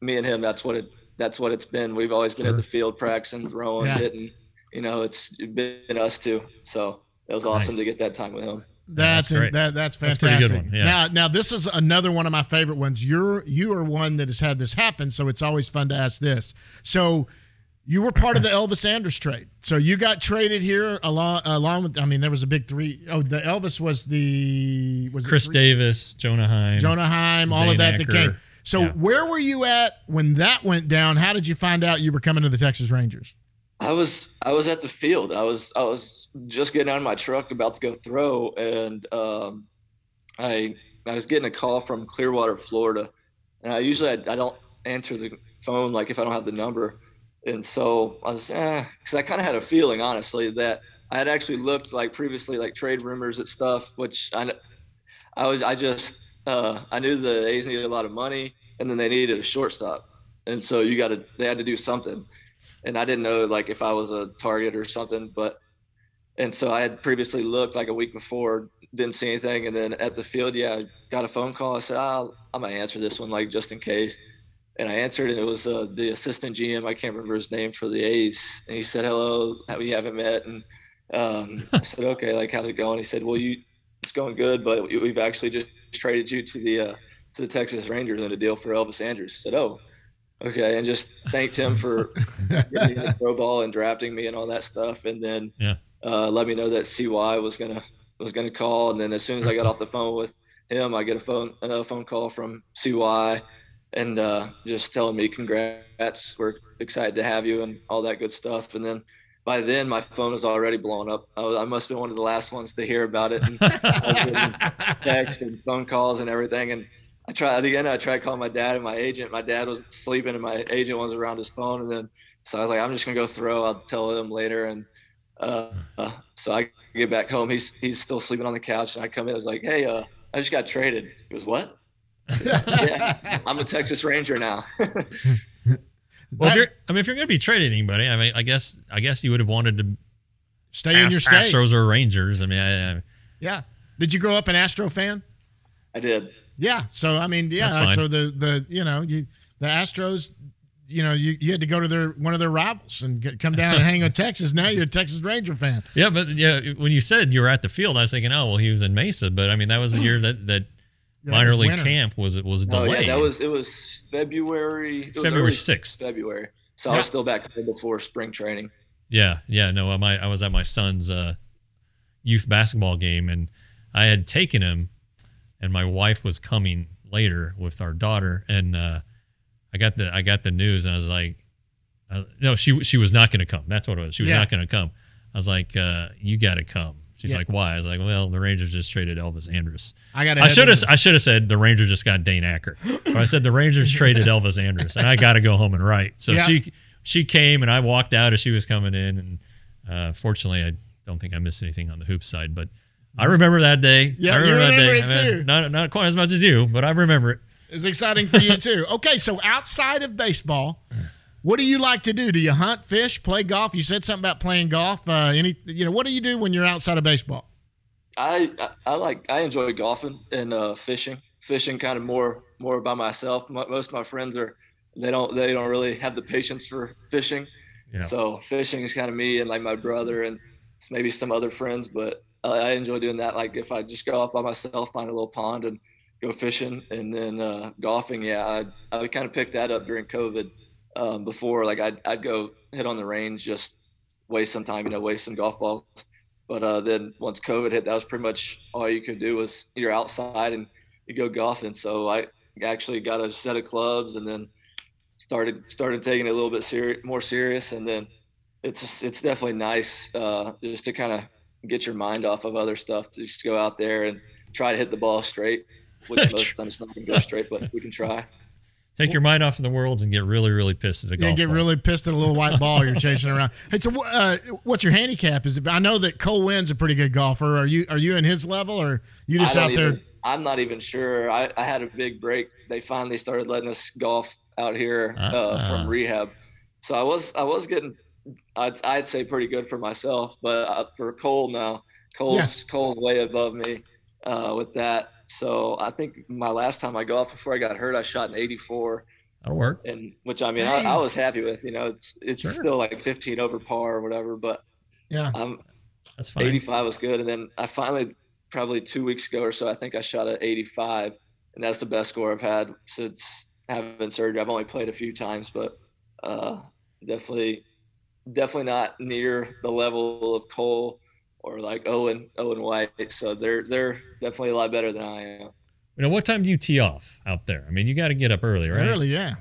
me and him, that's what it that's what it's been. We've always been Sure. at the field practicing, throwing, Yeah. hitting. You know, it's been us too. So it was awesome Nice. to get that time with him. That's that's great. that, that's That's fantastic. a pretty good one, yeah. Now, now this is another one of my favorite ones. You're you are one that has had this happen, so it's always fun to ask this. So, you were part of the Elvis Andrus trade. So you got traded here along along with. I mean, there was a big three oh the Elvis was the was Khris three- Davis, Jonah Heim. Jonah Heim, all of Dane that that Acker. came. So Yeah. where were you at when that went down? How did you find out you were coming to the Texas Rangers? I was I was at the field. I was I was just getting out of my truck about to go throw, and um, I I was getting a call from Clearwater, Florida, and I usually I, I don't answer the phone like if I don't have the number, and so I was because I kind of had a feeling honestly that I had actually looked like previously like trade rumors and stuff, which I I was I just uh, I knew the A's needed a lot of money, and then they needed a shortstop, and so you got to they had to do something and I didn't know like if I was a target or something, but and so I had previously looked like a week before, didn't see anything, and then at the field, yeah, I got a phone call. I said, oh, I'm gonna answer this one like just in case, and I answered, and it was uh, the assistant GM. I can't remember his name for the A's, and he said, "Hello, we haven't met," and um, I said, "Okay, like how's it going?" He said, "Well, you it's going good, but we- we've actually just traded you to the uh, to the Texas Rangers in a deal for Elvis Andrus." I said, "Oh." Okay, and just thanked him for getting me the pro ball and drafting me and all that stuff, and then Yeah. uh, let me know that CY was gonna was gonna call, and then as soon as I got off the phone with him, I get a phone another phone call from CY, and uh, just telling me congrats, we're excited to have you and all that good stuff, and then. By then, my phone was already blown up. I, was, I must have been one of the last ones to hear about it. And I was getting text and phone calls and everything. And I tried at the end. I tried calling my dad and my agent. My dad was sleeping, and my agent was around his phone. And then, so I was like, I'm just gonna go throw. I'll tell him later. And uh, uh, so I get back home. He's he's still sleeping on the couch, and I come in. I was like, Hey, uh, I just got traded. He was What? yeah, I'm a Texas Ranger now. Well, if you're, I mean, if you're going to be trading anybody, I mean, I guess, I guess you would have wanted to Stay in your state. Astros or Rangers. I mean, I, I, Yeah. Did you grow up an Astro fan? I did. Yeah. So I mean, yeah. That's fine. So the the you know you the Astros, you know you, you had to go to their one of their rivals and get, come down and hang with Texas. Now you're a Texas Ranger fan. yeah, but yeah, when you said you were at the field, I was thinking, oh, well, he was in Mesa, but I mean, that was the year that that Yeah, minor league winter. camp was was Oh yeah, that was it was February. It was February 6th. February. So I was still back home before spring training. Yeah, yeah. No, my I was at my son's uh, youth basketball game, and I had taken him, and my wife was coming later with our daughter, and uh, I got the I got the news, and I was like, uh, no, she she was not going to come. That's what it was. She was Yeah. not going to come. I was like, uh, you got to come. She's Yeah. like, why? I was like, well, the Rangers just traded Elvis Andrus. I got. I should have I should have said the Rangers just got Dane Acker. But I said the Rangers traded Elvis Andrus, and I got to go home and write. So Yeah. she she came, and I walked out as she was coming in, and uh, fortunately, I don't think I missed anything on the hoop side, but I remember that day. Yeah, I you remember, remember that day. it I mean, too. Not not quite as much as you, but I remember it. It's exciting for you too. Okay, so outside of baseball, what do you like to do? Do you hunt, fish, play golf? You said something about playing golf. Uh, any, you know, what do you do when you're outside of baseball? I I- I like I enjoy golfing and uh, fishing. Fishing kind of more more by myself. Mo- Most of my friends are they don't they don't really have the patience for fishing. Yeah. So fishing is kind of me and like my brother and maybe some other friends. But I, I enjoy doing that. Like if I just go off by myself, find a little pond and go fishing, and then uh, golfing. Yeah, I I would kind of pick that up during COVID. Um, before like I'd I'd go hit on the range, just waste some time, you know, waste some golf balls. But uh, then once COVID hit, that was pretty much all you could do was you're outside and you go golfing. So I actually got a set of clubs and then started started taking it a little bit seri- more serious. And then it's it's definitely nice uh, just to kind of get your mind off of other stuff to just go out there and try to hit the ball straight. Which most of the time it's not going to go straight, but we can try. Take your mind off of the worlds and get really, really pissed at a Yeah, golf get ball. really pissed at a little white ball you're chasing around. Hey, so uh, what's your handicap? Is it, I know that Cole Winn's a pretty good golfer. Are you are you in his level or you just out don't there? I'm not even sure. I, I had a big break. They finally started letting us golf out here uh, Ah. from rehab. So I was I was getting I'd, I'd say pretty good for myself, but uh, for Cole now, Cole's Cole's way above me uh, with that. So I think my last time I golfed before I got hurt, I shot an 84, That'll work. and which I mean I, I was happy with. You know, it's it's Sure. still like 15 over par or whatever, but Yeah. I'm That's fine. 85 was good. And then I finally, probably two weeks ago or so, I think I shot at 85. And that's the best score I've had since having surgery. I've only played a few times, but uh, definitely, definitely not near the level of Cole or like Owen, Owen White. So they're, they're definitely a lot better than I am. You know, what time do you tee off out there? I mean, you got to get up early, right? Early, yeah.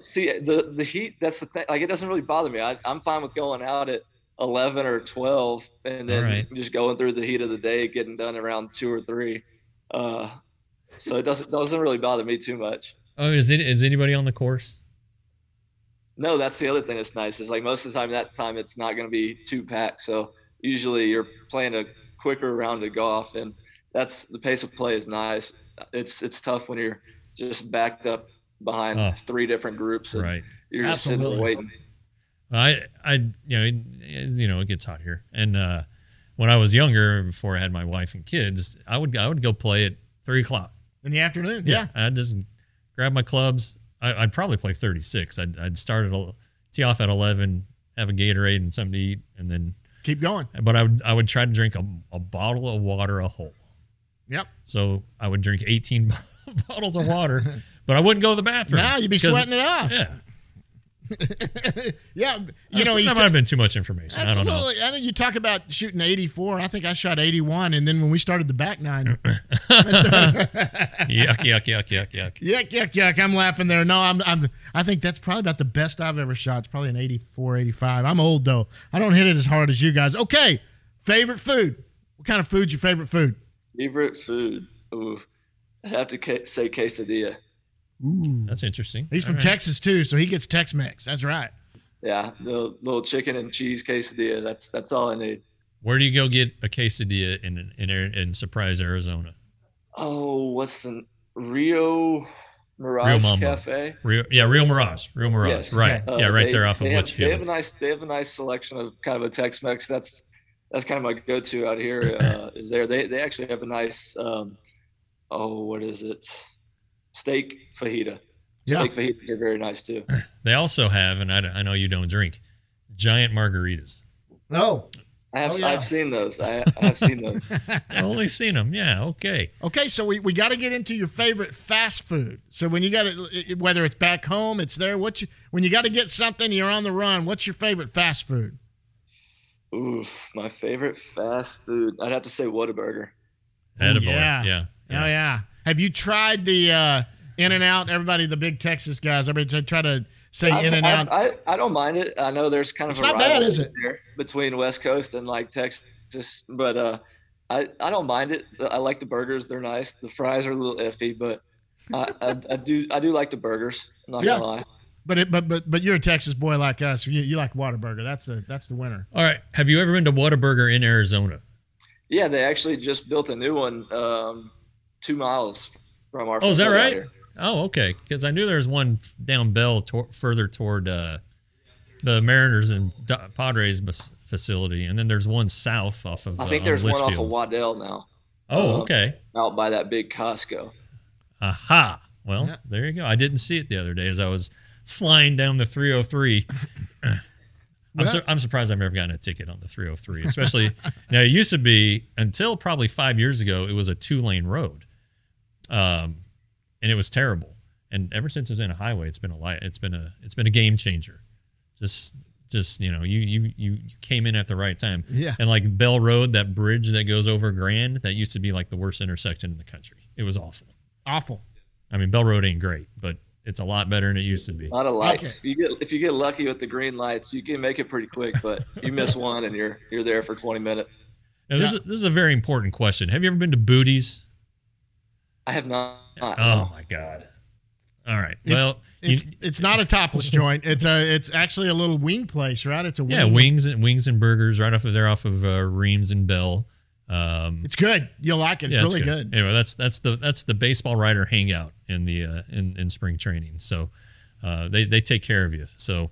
See the, the heat, that's the thing. Like, it doesn't really bother me. I, I'm fine with going out at 11 or 12 and then Alright. just going through the heat of the day getting done around two or three uh so it doesn't doesn't really bother me too much Oh, is it is anybody on the course? No that's the other thing that's nice is like most of the time that time it's not going to be too packed so usually you're playing a quicker round of golf and that's the pace of play is nice it's it's tough when you're just backed up behind Oh. three different groups and Right. you're just sitting waiting I I you know it, it- you know it gets hot here, and uh, when I was younger, before I had my wife and kids, I would I would go play at three o'clock. In the afternoon. Yeah. I'd just grab my clubs. I, I'd probably play thirty six. I'd I'd start at a, tee off at eleven, have a Gatorade and something to eat, and then Keep going. but I would I would try to drink a, a bottle of water a hole. Yep. So I would drink eighteen bottles of water, but I wouldn't go to the bathroom. Now you'd be sweating it off. Yeah, Yeah. You know, that he's might have been too much information. I don't know. Absolutely. I know you talk about shooting 84. I think I shot 81. And then when we started the back nine, yuck, yuck, yuck, yuck, yuck. yuck, yuck, yuck. I'm laughing there. No, I'm, I'm, I think that's probably about the best I've ever shot. It's probably an 84, 85. I'm old though. I don't hit it as hard as you guys. Okay. Favorite food. What kind of food's your favorite food? favorite food Ooh, i have to ca- say quesadilla That's interesting. He's All from right. Texas too, so he gets Tex Mex. That's right. yeah the little chicken and cheese quesadilla that's that's all i need Where do you go get a quesadilla in in in Surprise, Arizona? Oh, what's the Rio Mirage Mambo. Cafe? Real, yeah, Real Mirage, Real Mirage, Yes. right? Uh, yeah, right they- there off of they have, They have a nice, they have a nice selection of kind of a Tex-Mex. That's that's kind of my go-to out here. Uh, is there? They they actually have a nice, um, oh, what is it? Steak fajita. Yeah. Steak fajitas are very nice too. They also have, and I, I know you don't drink, giant margaritas. No. I oh, have Oh, yeah. I've seen those. I, I have seen those. I've only seen them. Yeah, okay. Okay, so we, we got to get into your favorite fast food. So when you got it, whether it's back home, it's there. What you, when you got to get something, you're on the run. What's your favorite fast food? Oof, my favorite fast food. I'd have to say Whataburger. Attaboy. yeah. yeah. Oh yeah. Have you tried the uh, In and Out? Everybody, the big Texas guys, everybody try to say I, In and Out. I, I don't mind it. I know there's kind of It's a not bad, is it? there between West Coast and like Texas, but uh, I I don't mind it. I like the burgers; they're nice. The fries are a little iffy, but I, I, I do I do like the burgers. I'm not Yeah. gonna lie. But it, but but but you're a Texas boy like us. You, you like Whataburger. That's the that's the winner. All right. Have you ever been to Whataburger in Arizona? Yeah, they actually just built a new one um, two miles from our. Oh, is that right? here. Oh, okay. Because I knew there was one down Bell tor- further toward uh, the Mariners and Do- Padres bus- facility, and then there's one south off of. I uh, think on there's one off of Waddell now, Oh, uh, okay. out by that big Costco. Aha. Well, Yeah. there you go. I didn't see it the other day as I was flying down the 303. I'm, sur- I'm surprised I've never gotten a ticket on the 303, especially now. It used to be until probably five years ago, it was a two lane road, um, and it was terrible. And ever since it's been a highway, it's been a light. It's been a it's been a game changer. Just just you know, you you you you came in at the right time. Yeah. And like Bell Road, that bridge that goes over Grand, that used to be like the worst intersection in the country. It was awful. Awful. I mean, Bell Road ain't great, but it's a lot better than it used to be. A lot of lights. Okay. If you get if you get lucky with the green lights, you can make it pretty quick. But you miss one, and you're you're there for 20 minutes. Now, this, is, this is a very important question. Have you ever been to Booties? I have not. Oh no. my God. All right. It's, well, it's you- it's not a topless joint. It's a it's actually a little wing place, right? It's a yeah, wings and wings and burgers right off of there off of uh, Reems and Bell. Um, It's good. You'll like it. It's yeah, really good. Anyway, that's that's the that's the baseball rider hangout in the uh, in in spring training. So uh, they they take care of you. So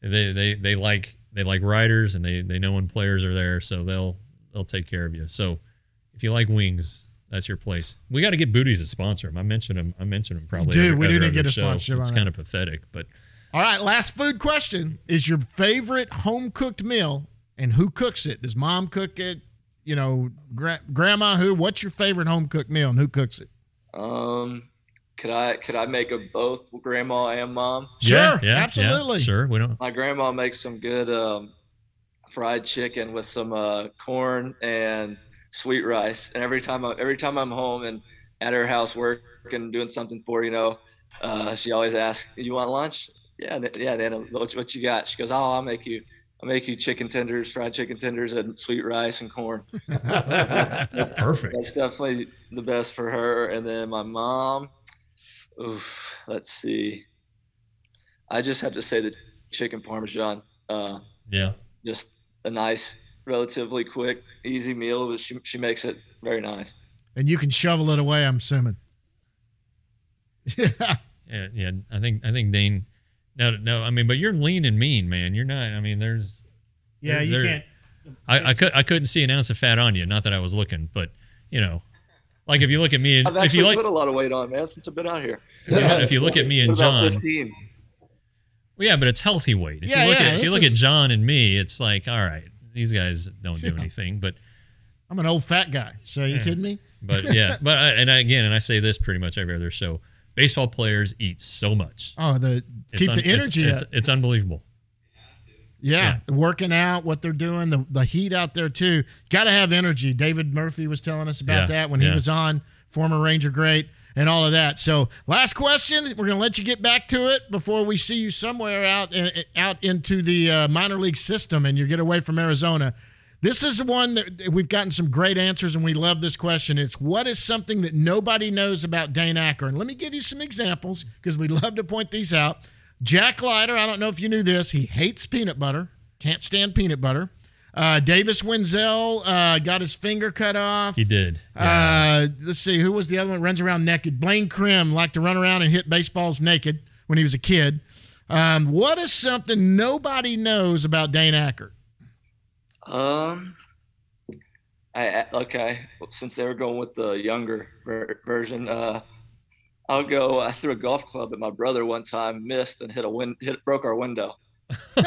they they they like they like riders and they they know when players are there. So they'll they'll take care of you. So if you like wings, that's your place. We got to get Booties to sponsor them. I mentioned them. I mentioned them probably. every- We didn't get a show. sponsorship It's kind of pathetic, but All right, last food question is your favorite home cooked meal and who cooks it? Does mom cook it? You know, gra- grandma who? What's your favorite home cooked meal and who cooks it? Um, could I could I make them both grandma and mom? Sure, yeah, yeah, absolutely. sure. We don't. My grandma makes some good um, fried chicken with some uh, corn and sweet rice. And every time I, every time I'm home and at her house working doing something for you know, uh, she always asks, "You want lunch?" Yeah, yeah, Nana. What, what you got? She goes, "Oh, I'll make you." I'll make you chicken tenders, fried chicken tenders, and sweet rice and corn. That's perfect. That's definitely the best for her. And then my mom, oof, let's see. I just have to say the chicken parmesan. Uh, Yeah. just a nice, relatively quick, easy meal. But she she makes it very nice. And you can shovel it away, I'm assuming. Yeah. Yeah, yeah. I think I think Dane. No, no. I mean, but you're lean and mean, man. You're not. I mean, there's. Yeah, there- you there- can't. I, I could I couldn't see an ounce of fat on you. Not that I was looking, but you know, like if you look at me, I've if you actually like, put a lot of weight on, man, since I've been out here. if you, if you look at me and John, 15? well, yeah, but it's healthy weight. If Yeah, you look yeah, at if you this look at John and me, it's like, all right, these guys don't do anything, but I'm an old fat guy. So are you kidding me? but yeah, but I, and I, again, and I say this pretty much every other show. Baseball players eat so much. Oh, the It's keep un- the energy It's, up. it's unbelievable. Yeah, working out, what they're doing, the the heat out there too. Got to have energy. David Murphy was telling us about Yeah, that when he was on, former Ranger great, and all of that. So, last question. We're gonna let you get back to it before we see you somewhere out out into the uh, minor league system and you get away from Arizona. This is the one that we've gotten some great answers, and we love this question. It's what is something that nobody knows about Dane Acker? And let me give you some examples because we love to point these out. Jack Leiter, I don't know if you knew this, he hates peanut butter, can't stand peanut butter. Uh, Davis Wendzel uh, got his finger cut off. He did. Uh, let's see, who was the other one? Runs around naked. Blaine Crim liked to run around and hit baseballs naked when he was a kid. Um, what is something nobody knows about Dane Acker? Um, I okay. Well, since they were going with the younger ver- version, uh, I'll go. I threw a golf club at my brother one time, missed, and hit a win. Hit broke our window.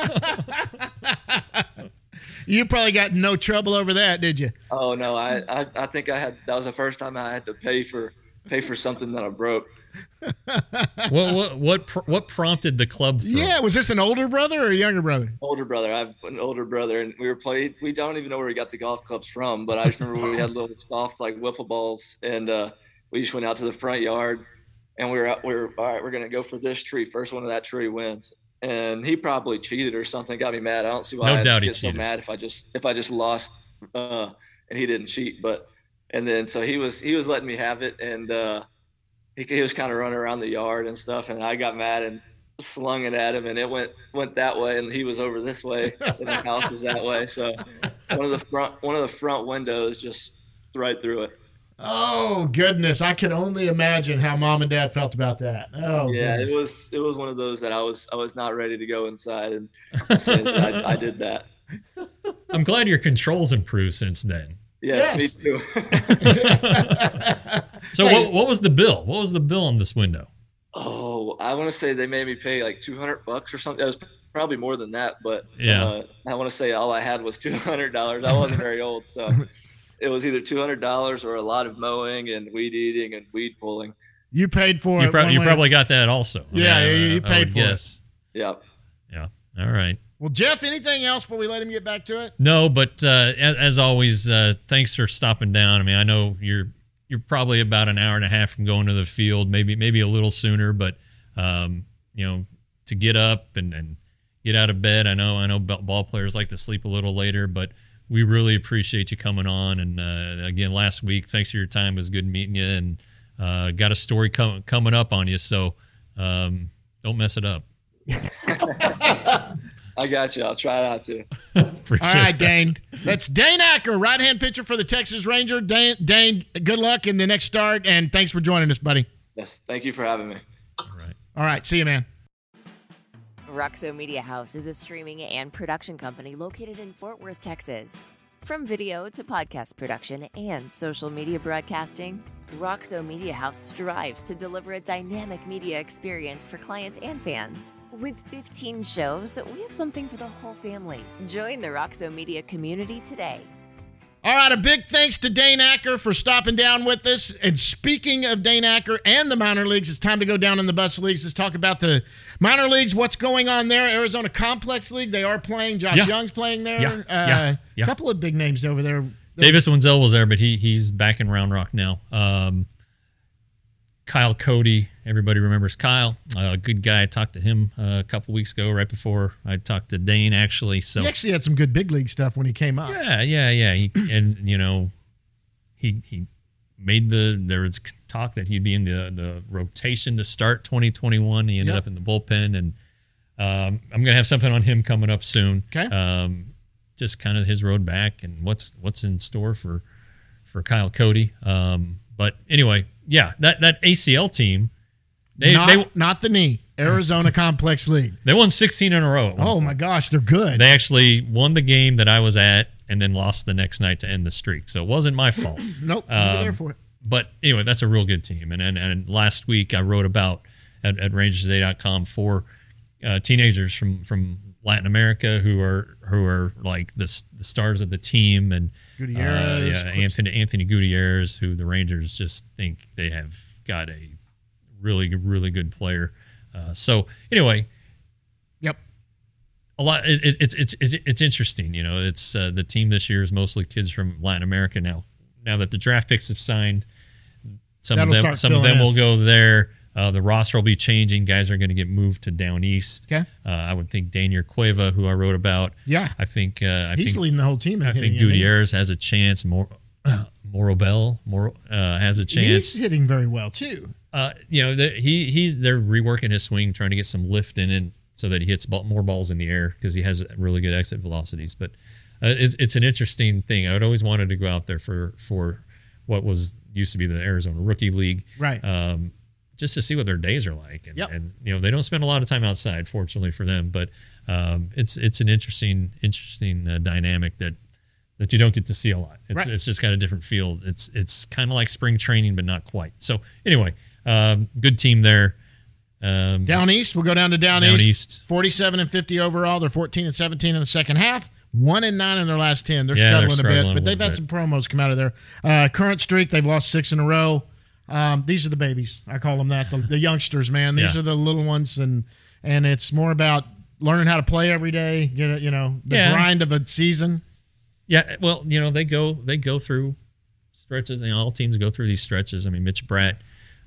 You probably got no trouble over that, did you? Oh no, I, I I think I had that was the first time I had to pay for pay for something that I broke. what what what pr- what prompted the club? Throw? Yeah, was this an older brother or a younger brother? Older brother, I have an older brother, and we were playing. We don't even know where we got the golf clubs from, but I just remember we had little soft like wiffle balls, and uh, we just went out to the front yard, and we were out. We were all right. We're gonna go for this tree. First one of that tree wins. And he probably cheated or something. Got me mad. I don't see why No I'd doubt he get so mad if I just if I just lost uh, and he didn't cheat. But and then so he was he was letting me have it, and uh, he, he was kind of running around the yard and stuff. And I got mad and slung it at him, and it went went that way, and he was over this way, and the house is that way. So one of the front one of the front windows just right through it. Oh goodness, I can only imagine how mom and dad felt about that. Oh yeah, goodness. it was it was one of those that I was I was not ready to go inside, and I, I did that. I'm glad your controls improved since then. Yes, Yes. me too. So what what was the bill? What was the bill on this window? oh, I want to say they made me pay like two hundred bucks or something. It was probably more than that, but Yeah. uh, I want to say all I had was two hundred dollars. I wasn't very old, so it was either two hundred dollars or a lot of mowing and weed eating and weed pulling. you paid for You, it. prob- you way- probably got that also. I Yeah, I- yeah, you I paid would for it. guess. Yeah. Yeah. All right. Well, Jeff, anything else before we let him get back to it? No, but uh, as, as always, uh, thanks for stopping down. I mean, I know you're you're probably about an hour and a half from going to the field, maybe maybe a little sooner, but um, you know, to get up and, and get out of bed. I know I know ball players like to sleep a little later, but we really appreciate you coming on. And uh, again, last week, thanks for your time. It was good meeting you, and uh, got a story com- coming up on you. So Um, don't mess it up. I got you. I'll try not to. Appreciate All right, that. Dane. That's Dane Acker, right hand pitcher for the Texas Ranger. Dane, Dane, good luck in the next start, and thanks for joining us, buddy. Yes. Thank you for having me. All right. All right, see you, man. Roxo Media House is a streaming and production company located in Fort Worth, Texas. From video to podcast production and social media broadcasting, Roxo Media House strives to deliver a dynamic media experience for clients and fans. With 15 shows, we have something for the whole family. Join the Roxo Media community today. All right, a big thanks to Dane Acker for stopping down with us. And speaking of Dane Acker and the minor leagues, it's time to go down in the bus leagues. Let's talk about the minor leagues, what's going on there. Arizona Complex League, they are playing. Josh Yeah. Jung's playing there. Yeah, Uh, yeah, yeah. A couple of big names over there. Davis Wendzel was there, but he he's back in Round Rock now. Um, Kyle Cody, everybody remembers Kyle, a good guy. I talked to him uh, a couple weeks ago, right before I talked to Dane, actually. So He actually had some good big league stuff when he came up. yeah, yeah, yeah. He, and you know, he he made the there was talk that he'd be in the the rotation to start 2021. He ended Yep. up in the bullpen, and um, I'm gonna have something on him coming up soon. Okay. Um, just kind of his road back and what's what's in store for for Kyle Cody. Um, but anyway, yeah, that that ACL team, they not, they not the knee. Arizona Complex League. they won 16 in a row. Oh my gosh, they're good. They actually won the game that I was at and then lost the next night to end the streak. So it wasn't my fault. nope, Um, there for it. but anyway, that's a real good team. And and, and last week I wrote about at, at rangerstoday.com four uh, teenagers from from Latin America who are who are like the, the stars of the team and Gutierrez, uh, yeah, Anthony Anthony Gutierrez, who the Rangers just think they have got a really really good player. Uh, so anyway, Yep. a lot. It, it, it's it's it's it's interesting. You know, it's uh, the team this year is mostly kids from Latin America now. Now that the draft picks have signed, some That'll of them some of them filling will go there. Uh, the roster will be changing. Guys are going to get moved to down east. Okay. Uh, I would think Danyer Cueva, who I wrote about. Yeah. I think uh, I He's think leading the whole team. I think? Gutierrez has a chance. More Morrobel Mor, uh, has a chance. He's hitting very well too. uh, you know, the, he he's they're reworking his swing, trying to get some lift in it so that he hits ball, more balls in the air because he has really good exit velocities. But uh, it's it's an interesting thing. I would always wanted to go out there for for what was used to be the Arizona Rookie League, Right. Um, just to see what their days are like, and, Yep. and you know they don't spend a lot of time outside, fortunately for them. But um, it's it's an interesting interesting uh, dynamic that that you don't get to see a lot. It's, Right. it's just got a different feel. It's it's kind of like spring training, but not quite. So anyway, um, good team there. Um, Down east, we'll go down to down, Down east. east. 47 and 50 overall. They're 14 and 17 in the second half. One and nine in their last 10. They're Yeah, they're struggling, a bit, a but they've had bit. some promos come out of there. Uh, current streak, they've lost six in a row. Um, these are the babies. I call them that. The, the youngsters, man. These Yeah. are the little ones, and and it's more about learning how to play every day. Get it, you know, the Yeah. grind of a season. Yeah, well, you know, they go they go through stretches. You know, all teams go through these stretches. I mean, Mitch Bratt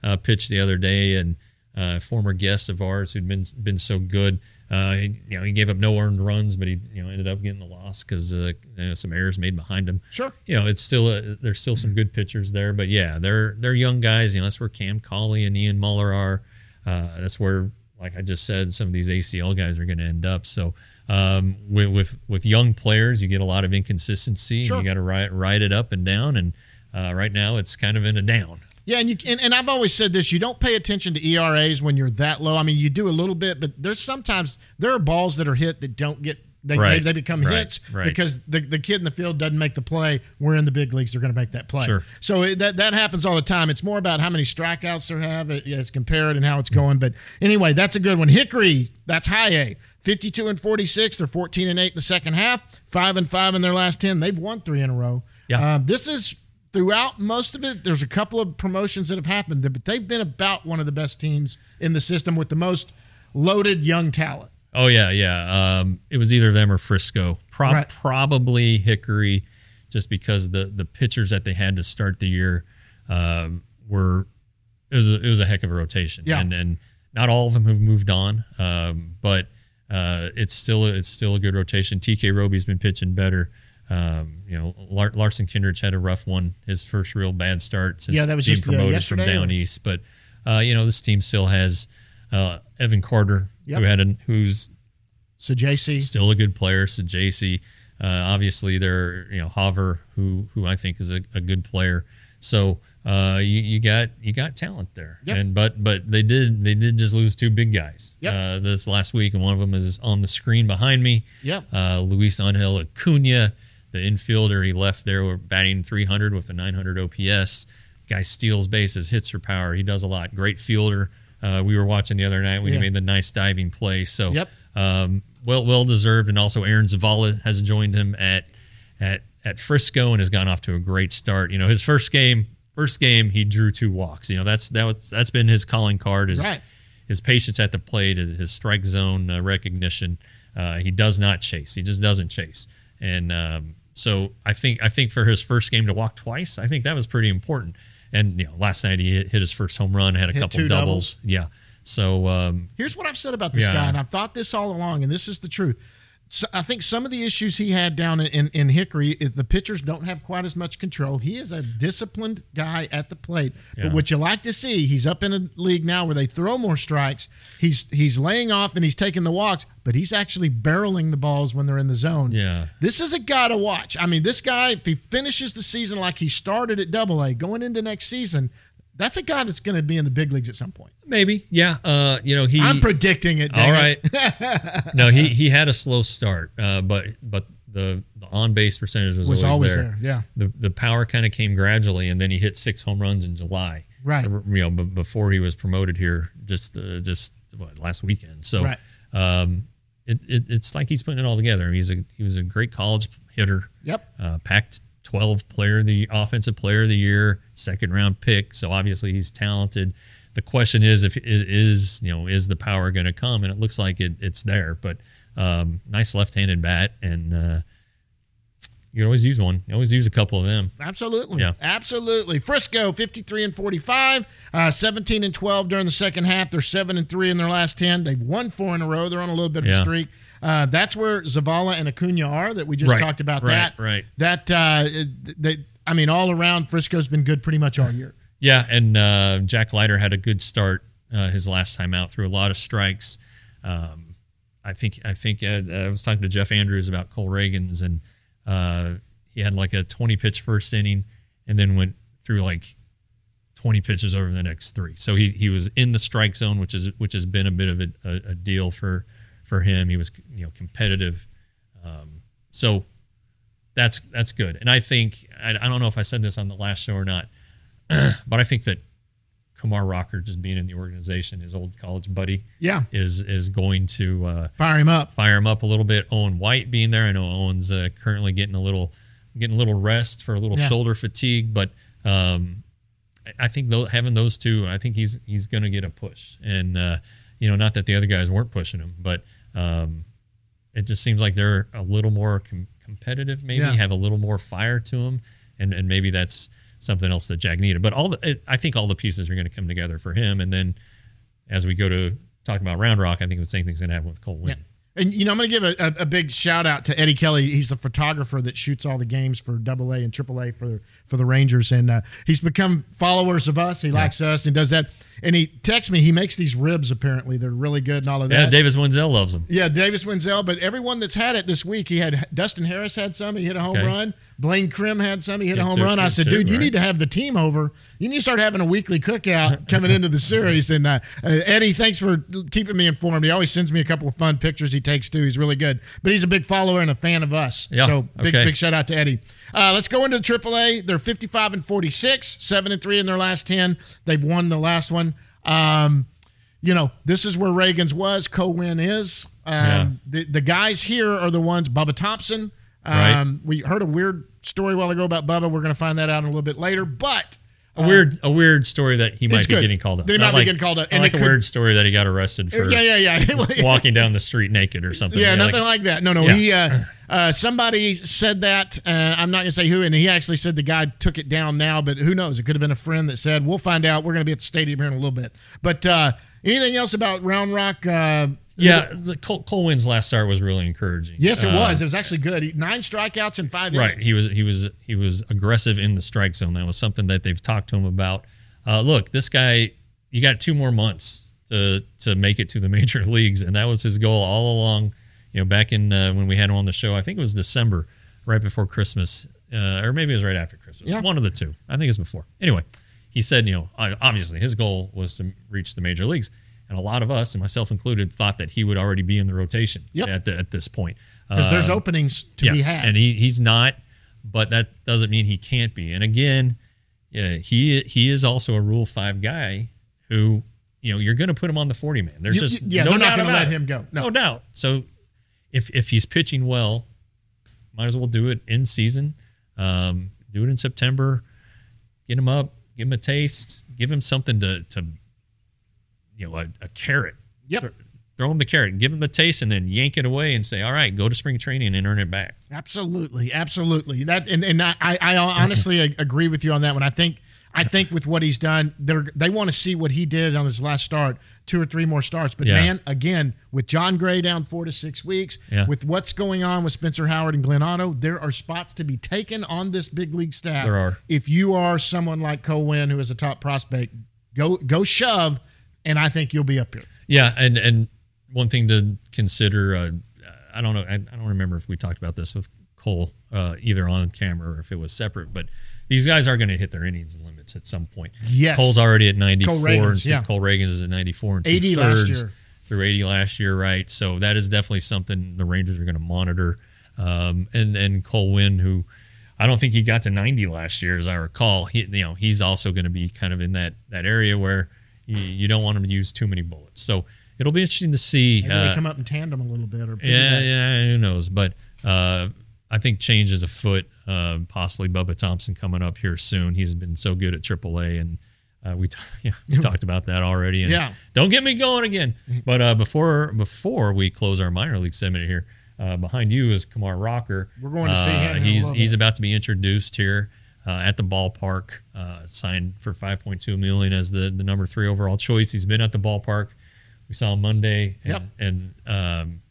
uh, pitched the other day, and uh, former guest of ours who'd been been so good. Uh, he, you know, he gave up no earned runs, but he you know ended up getting the loss because uh, you know, some errors made behind him. Sure. You know, it's still a, there's still some good pitchers there, but yeah, they're they're young guys. You know, that's where Cam Cauley and Ian Moller are. Uh, that's where, like I just said, some of these ACL guys are going to end up. So um, with, with with young players, you get a lot of inconsistency. Sure. And you got to ride ride it up and down. And uh, right now, it's kind of in a down. Yeah, and you and, and I've always said this: you don't pay attention to ERAs when you're that low. I mean, you do a little bit, but there's sometimes there are balls that are hit that don't get they Right, they, they become right, hits right. because the, the kid in the field doesn't make the play. We're in the big leagues; they're going to make that play. Sure. So it, that that happens all the time. It's more about how many strikeouts they have as compared and how it's going. But anyway, that's a good one. Hickory, that's high A. 52 and 46. They're 14 and 8 in the second half, 5 and 5 in their last 10. They've won three in a row. Yeah. Um, this is throughout most of it. There's a couple of promotions that have happened, but they've been about one of the best teams in the system with the most loaded young talent. Oh yeah, yeah. Um, it was either them or Frisco. Pro- Right. Probably Hickory, just because the the pitchers that they had to start the year um, were it was a, it was a heck of a rotation. Yeah. and and not all of them have moved on, um, but uh, it's still it's still a good rotation. TK Roby's been pitching better. Um, you know, Lar- Larson Kindreich had a rough one, his first real bad start since Yeah, that was being just, uh, promoted yesterday, from down east. But uh, you know, this team still has Uh, Evan Carter, Yep. who had an, who's Saggese, still a good player. Saggese, uh, obviously there, you know, Hover, who who I think is a, a good player. So uh, you, you got you got talent there, Yep. and but but they did they did just lose two big guys Yep. uh, this last week, and one of them is on the screen behind me. Yep. uh, Luis Angel Acuna, the infielder, he left there batting 300 with a 900 OPS. Guy steals bases, hits for power. He does a lot. Great fielder. Uh, we were watching the other night when Yeah. he made the nice diving play. So Yep. um, well well deserved. And also Aaron Zavala has joined him at at at Frisco and has gone off to a great start. You know, his first game first game he drew two walks. You know, that's that was that's been his calling card is Right. his patience at the plate, his, his strike zone uh, recognition. Uh, he does not chase. He just doesn't chase. And um, so I think I think for his first game to walk twice, I think that was pretty important. And you know, last night he hit, hit his first home run, had a Hit couple doubles. doubles. Yeah. So um, Here's what I've said about this Yeah. guy, and I've thought this all along, and this is the truth. So I think some of the issues he had down in, in Hickory, the pitchers don't have quite as much control. He is a disciplined guy at the plate. Yeah. But what you like to see, he's up in a league now where they throw more strikes. He's he's laying off and he's taking the walks, but he's actually barreling the balls when they're in the zone. Yeah. This is a guy to watch. I mean, this guy, if he finishes the season like he started at double A, going into next season, that's a guy that's going to be in the big leagues at some point. maybe, yeah. Uh, you know, he I'm predicting it. All right. It. no, he he had a slow start, uh, but but the the on base percentage was, Was always, always there. there, yeah. The the power kind of came gradually, and then he hit six home runs in July. Right. You know, b- before he was promoted here, just uh, just what last weekend. So, Right. um, it, it it's like he's putting it all together. He's a he was a great college hitter. Yep. Uh, Pac 12 player of the offensive player of the year, second round pick. So obviously he's talented. The question is if it is you know is the power going to come, and it looks like it, it's there. But um, nice left-handed bat, and uh, you can always use one. You always use a couple of them. Absolutely. Yeah. Absolutely. Frisco, 53 and 45, uh, 17 and 12 during the second half. They're 7 and 3 in their last 10. They've won four in a row. They're on a little bit of a Yeah. streak. Uh, that's where Zavala and Acuna are that we just Right, talked about right, that. right. That, uh, they, I mean, all around, Frisco's been good pretty much all year. Yeah, and uh, Jack Leiter had a good start uh, his last time out through a lot of strikes. Um, I think I think uh, I was talking to Jeff Andrews about Cole Ragans, and uh, he had like a 20 pitch first inning, and then went through like 20 pitches over the next three. So he he was in the strike zone, which is which has been a bit of a, a, a deal for for him. He was you know competitive. Um, so that's that's good. And I think I, I don't know if I said this on the last show or not, but I think that Kumar Rocker just being in the organization, his old college buddy, Yeah. is is going to uh, Fire him up. fire him up a little bit. Owen White being there, I know Owen's uh, currently getting a little getting a little rest for a little Yeah. shoulder fatigue, but um, I- think having those two, I think he's he's going to get a push. And uh, you know, not that the other guys weren't pushing him, but um, it just seems like they're a little more com- competitive. Maybe Yeah. have a little more fire to them, and and maybe that's something else that Jack needed. But all the, it, I think all the pieces are going to come together for him. And then as we go to talk about Round Rock, I think the same thing's going to happen with Cole Winn. And you know, I'm going to give a, a, a big shout out to Eddie Kelly. He's the photographer that shoots all the games for Double A and Triple A for for the Rangers, and uh, he's become followers of us. He likes us and does that. And he texts me. He makes these ribs. Apparently, they're really good and all of that. Yeah. Davis Wendzel loves them. Yeah, Davis Wendzel, but everyone that's had it this week, he had Dustin Harris had some, he hit a home Okay. run. Blaine Crim had some, he hit a home run. I said, dude, you right. need to have the team over. You need to start having a weekly cookout coming into the series. And uh, uh, Eddie, thanks for keeping me informed. He always sends me a couple of fun pictures he takes too. He's really good, but he's a big follower and a fan of us. Yeah, So big, okay. big shout out to Eddie. Uh, let's go into the AAA. They're 55 and 46, seven and three in their last 10. They've won the last one. Um, you know, this is where Ragans was. Cole Winn is. Um, Yeah. the, the guys here are the ones, Bubba Thompson. Right. Um, We heard a weird story a while ago about Bubba. We're going to find that out in a little bit later. But A weird, a weird story that he might be good. getting called up. They Not might be like- getting called up. And like it a weird story that he got arrested for yeah, yeah, yeah. walking down the street naked or something. Yeah, know, nothing like, that. No, no. Yeah. He uh, uh, somebody said that. Uh, I'm not gonna say who, and he actually said the guy took it down now, but who knows? It could have been a friend that said. We'll find out. We're gonna be at the stadium here in a little bit. But uh, anything else about Round Rock? Yeah, the Cole, Cole Winn's last start was really encouraging. Yes, it Uh, was. It was actually good. He, nine strikeouts in five Right. innings. He was he was he was aggressive in the strike zone. That was something that they've talked to him about. Uh, look, this guy, you got two more months to to make it to the major leagues, and that was his goal all along. You know, back in uh, when we had him on the show, I think it was December, right before Christmas, uh, or maybe it was right after Christmas. Yeah. One of the two. I think it's before. Anyway, he said, you know, obviously his goal was to reach the major leagues, and a lot of us, and myself included, thought that he would already be in the rotation Yep. at the, at this point. Because there's Um, openings to be had. and he, he's not, but that doesn't mean he can't be. And again, yeah, he he is also a Rule Five guy who you know you're going to put him on the 40 man. There's You- just yeah, no they're not doubt gonna let him go. No. no doubt. So if if he's pitching well, might as well do it in season. Um, do it in September. Get him up. Give him a taste. Give him something to to you know a, a carrot. Yep. Th- Throw him the carrot, give him the taste, and then yank it away and say, "All right, go to spring training and earn it back." Absolutely, absolutely. That and, and I, I honestly agree with you on that one. I think I think with what he's done, they they want to see what he did on his last start, two or three more starts. But Yeah. man, again, with Jon Gray down four to six weeks, Yeah. with what's going on with Spencer Howard and Glenn Otto, there are spots to be taken on this big league staff. There are. If you are someone like Cole Winn, who is a top prospect, go go shove, and I think you'll be up here. Yeah, and and one thing to consider, uh, I don't know, I, I don't remember if we talked about this with Cole uh, either on camera or if it was separate, but these guys are going to hit their innings limits at some point. Yes. Cole's already at 94. Cole Ragans, and two- yeah. Cole Ragans is at 94 and 80 two last year. through 80 last year, right? So that is definitely something the Rangers are going to monitor. Um, and and Cole Winn, who I don't think he got to 90 last year, as I recall. He, you know, he's also going to be kind of in that that area where you, you don't want him to use too many bullets. So it'll be interesting to see. Maybe uh, they come up in tandem a little bit, or yeah, yeah, who knows? But uh, I think change is afoot. Uh, possibly Bubba Thompson coming up here soon. He's been so good at AAA, and uh, we, t- yeah, we talked about that already. And Yeah. don't get me going again. But uh, before before we close our minor league segment here, uh, behind you is Kumar Rocker. We're going to see him Uh, he's he's about to be introduced here. Uh, at the ballpark, uh, signed for 5.2 million as the, the number three overall choice. He's been at the ballpark. We saw him Monday, and, Yep. and um,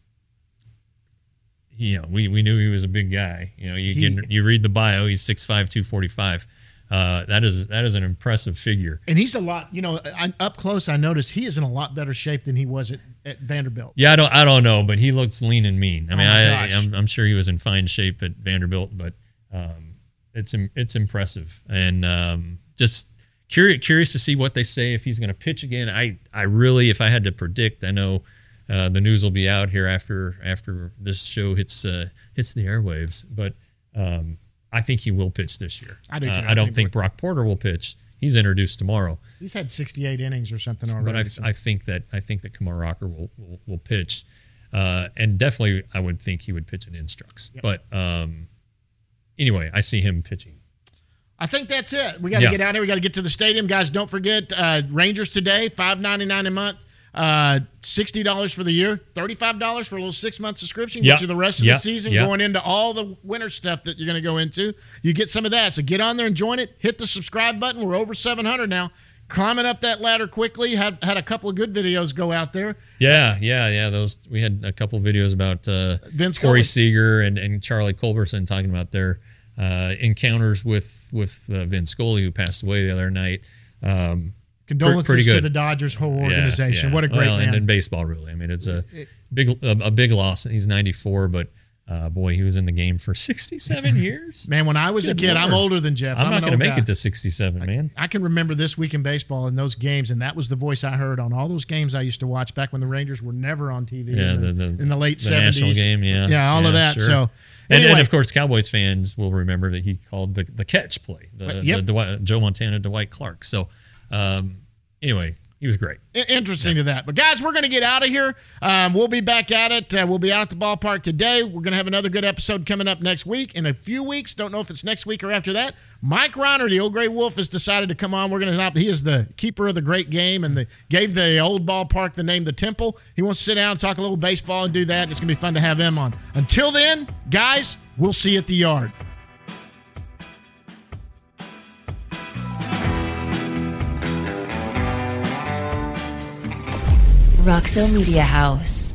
you know, we, we knew he was a big guy. You know, you He- can you read the bio. He's 6'5", 245. Uh, that is that is an impressive figure. And he's a lot, you know, I, up close. I noticed he is in a lot better shape than he was at, at Vanderbilt. Yeah, I don't I don't know, but he looks lean and mean. I mean, oh I, I'm, I'm sure he was in fine shape at Vanderbilt, but um, it's it's impressive and um, just curious curious to see what they say if he's going to pitch again. I I really, if I had to predict, I know uh, the news will be out here after after this show hits uh, hits the airwaves, but um, I think he will pitch this year. I do, too. Uh, I I don't think Brock Porter will pitch. He's introduced tomorrow. He's had 68 innings or something already. But I, so- I think that I think that Kumar Rocker will will, will pitch, uh, and definitely I would think he would pitch in instructs. But um, anyway, I see him pitching. I think that's it. We got to Yeah. get out here. We got to get to the stadium, guys. Don't forget uh, Rangers today, five ninety nine a month, uh, sixty dollars for the year, thirty five dollars for a little six month subscription. Get you the rest of Yeah. the season Yeah. going into all the winter stuff that you're going to go into. You get some of that. So get on there and join it. Hit the subscribe button. We're over seven hundred now. Climbing up that ladder quickly. Had had a couple of good videos go out there. Yeah, yeah, yeah. Those we had a couple videos about uh, Vince Corey Scully. Seager and, and Charlie Culberson talking about their uh, encounters with with uh, Vince Scully, who passed away the other night. Um, Condolences to the Dodgers whole organization. yeah. What a great well, man. And in baseball, really. I mean, it's a big a, a big loss. He's 94, but uh, boy, he was in the game for 67 years. man, when I was a Good kid, I'm older than Jeff. I'm, I'm not going to make guy. it to 67, man. I can remember this week in baseball and those games, and that was the voice I heard on all those games I used to watch back when the Rangers were never on TV. Yeah, in, the, the, in the late the seventies, national game. Yeah, yeah, all of that. sure. So, and, anyway, and of course, Cowboys fans will remember that he called the the catch play, the, Yep. the Dwight, Joe Montana, Dwight Clark. So, um, anyway, he was great. Interesting to that. But guys, we're going to get out of here. Um, we'll be back at it. Uh, we'll be out at the ballpark today. We're going to have another good episode coming up next week. In a few weeks, don't know if it's next week or after that. Mike Rhyner, the old gray wolf, has decided to come on. We're going to. He is the keeper of the great game and the gave the old ballpark the name the Temple. He wants to sit down and talk a little baseball and do that. It's going to be fun to have him on. Until then, guys, we'll see you at the yard. Roxo Media House.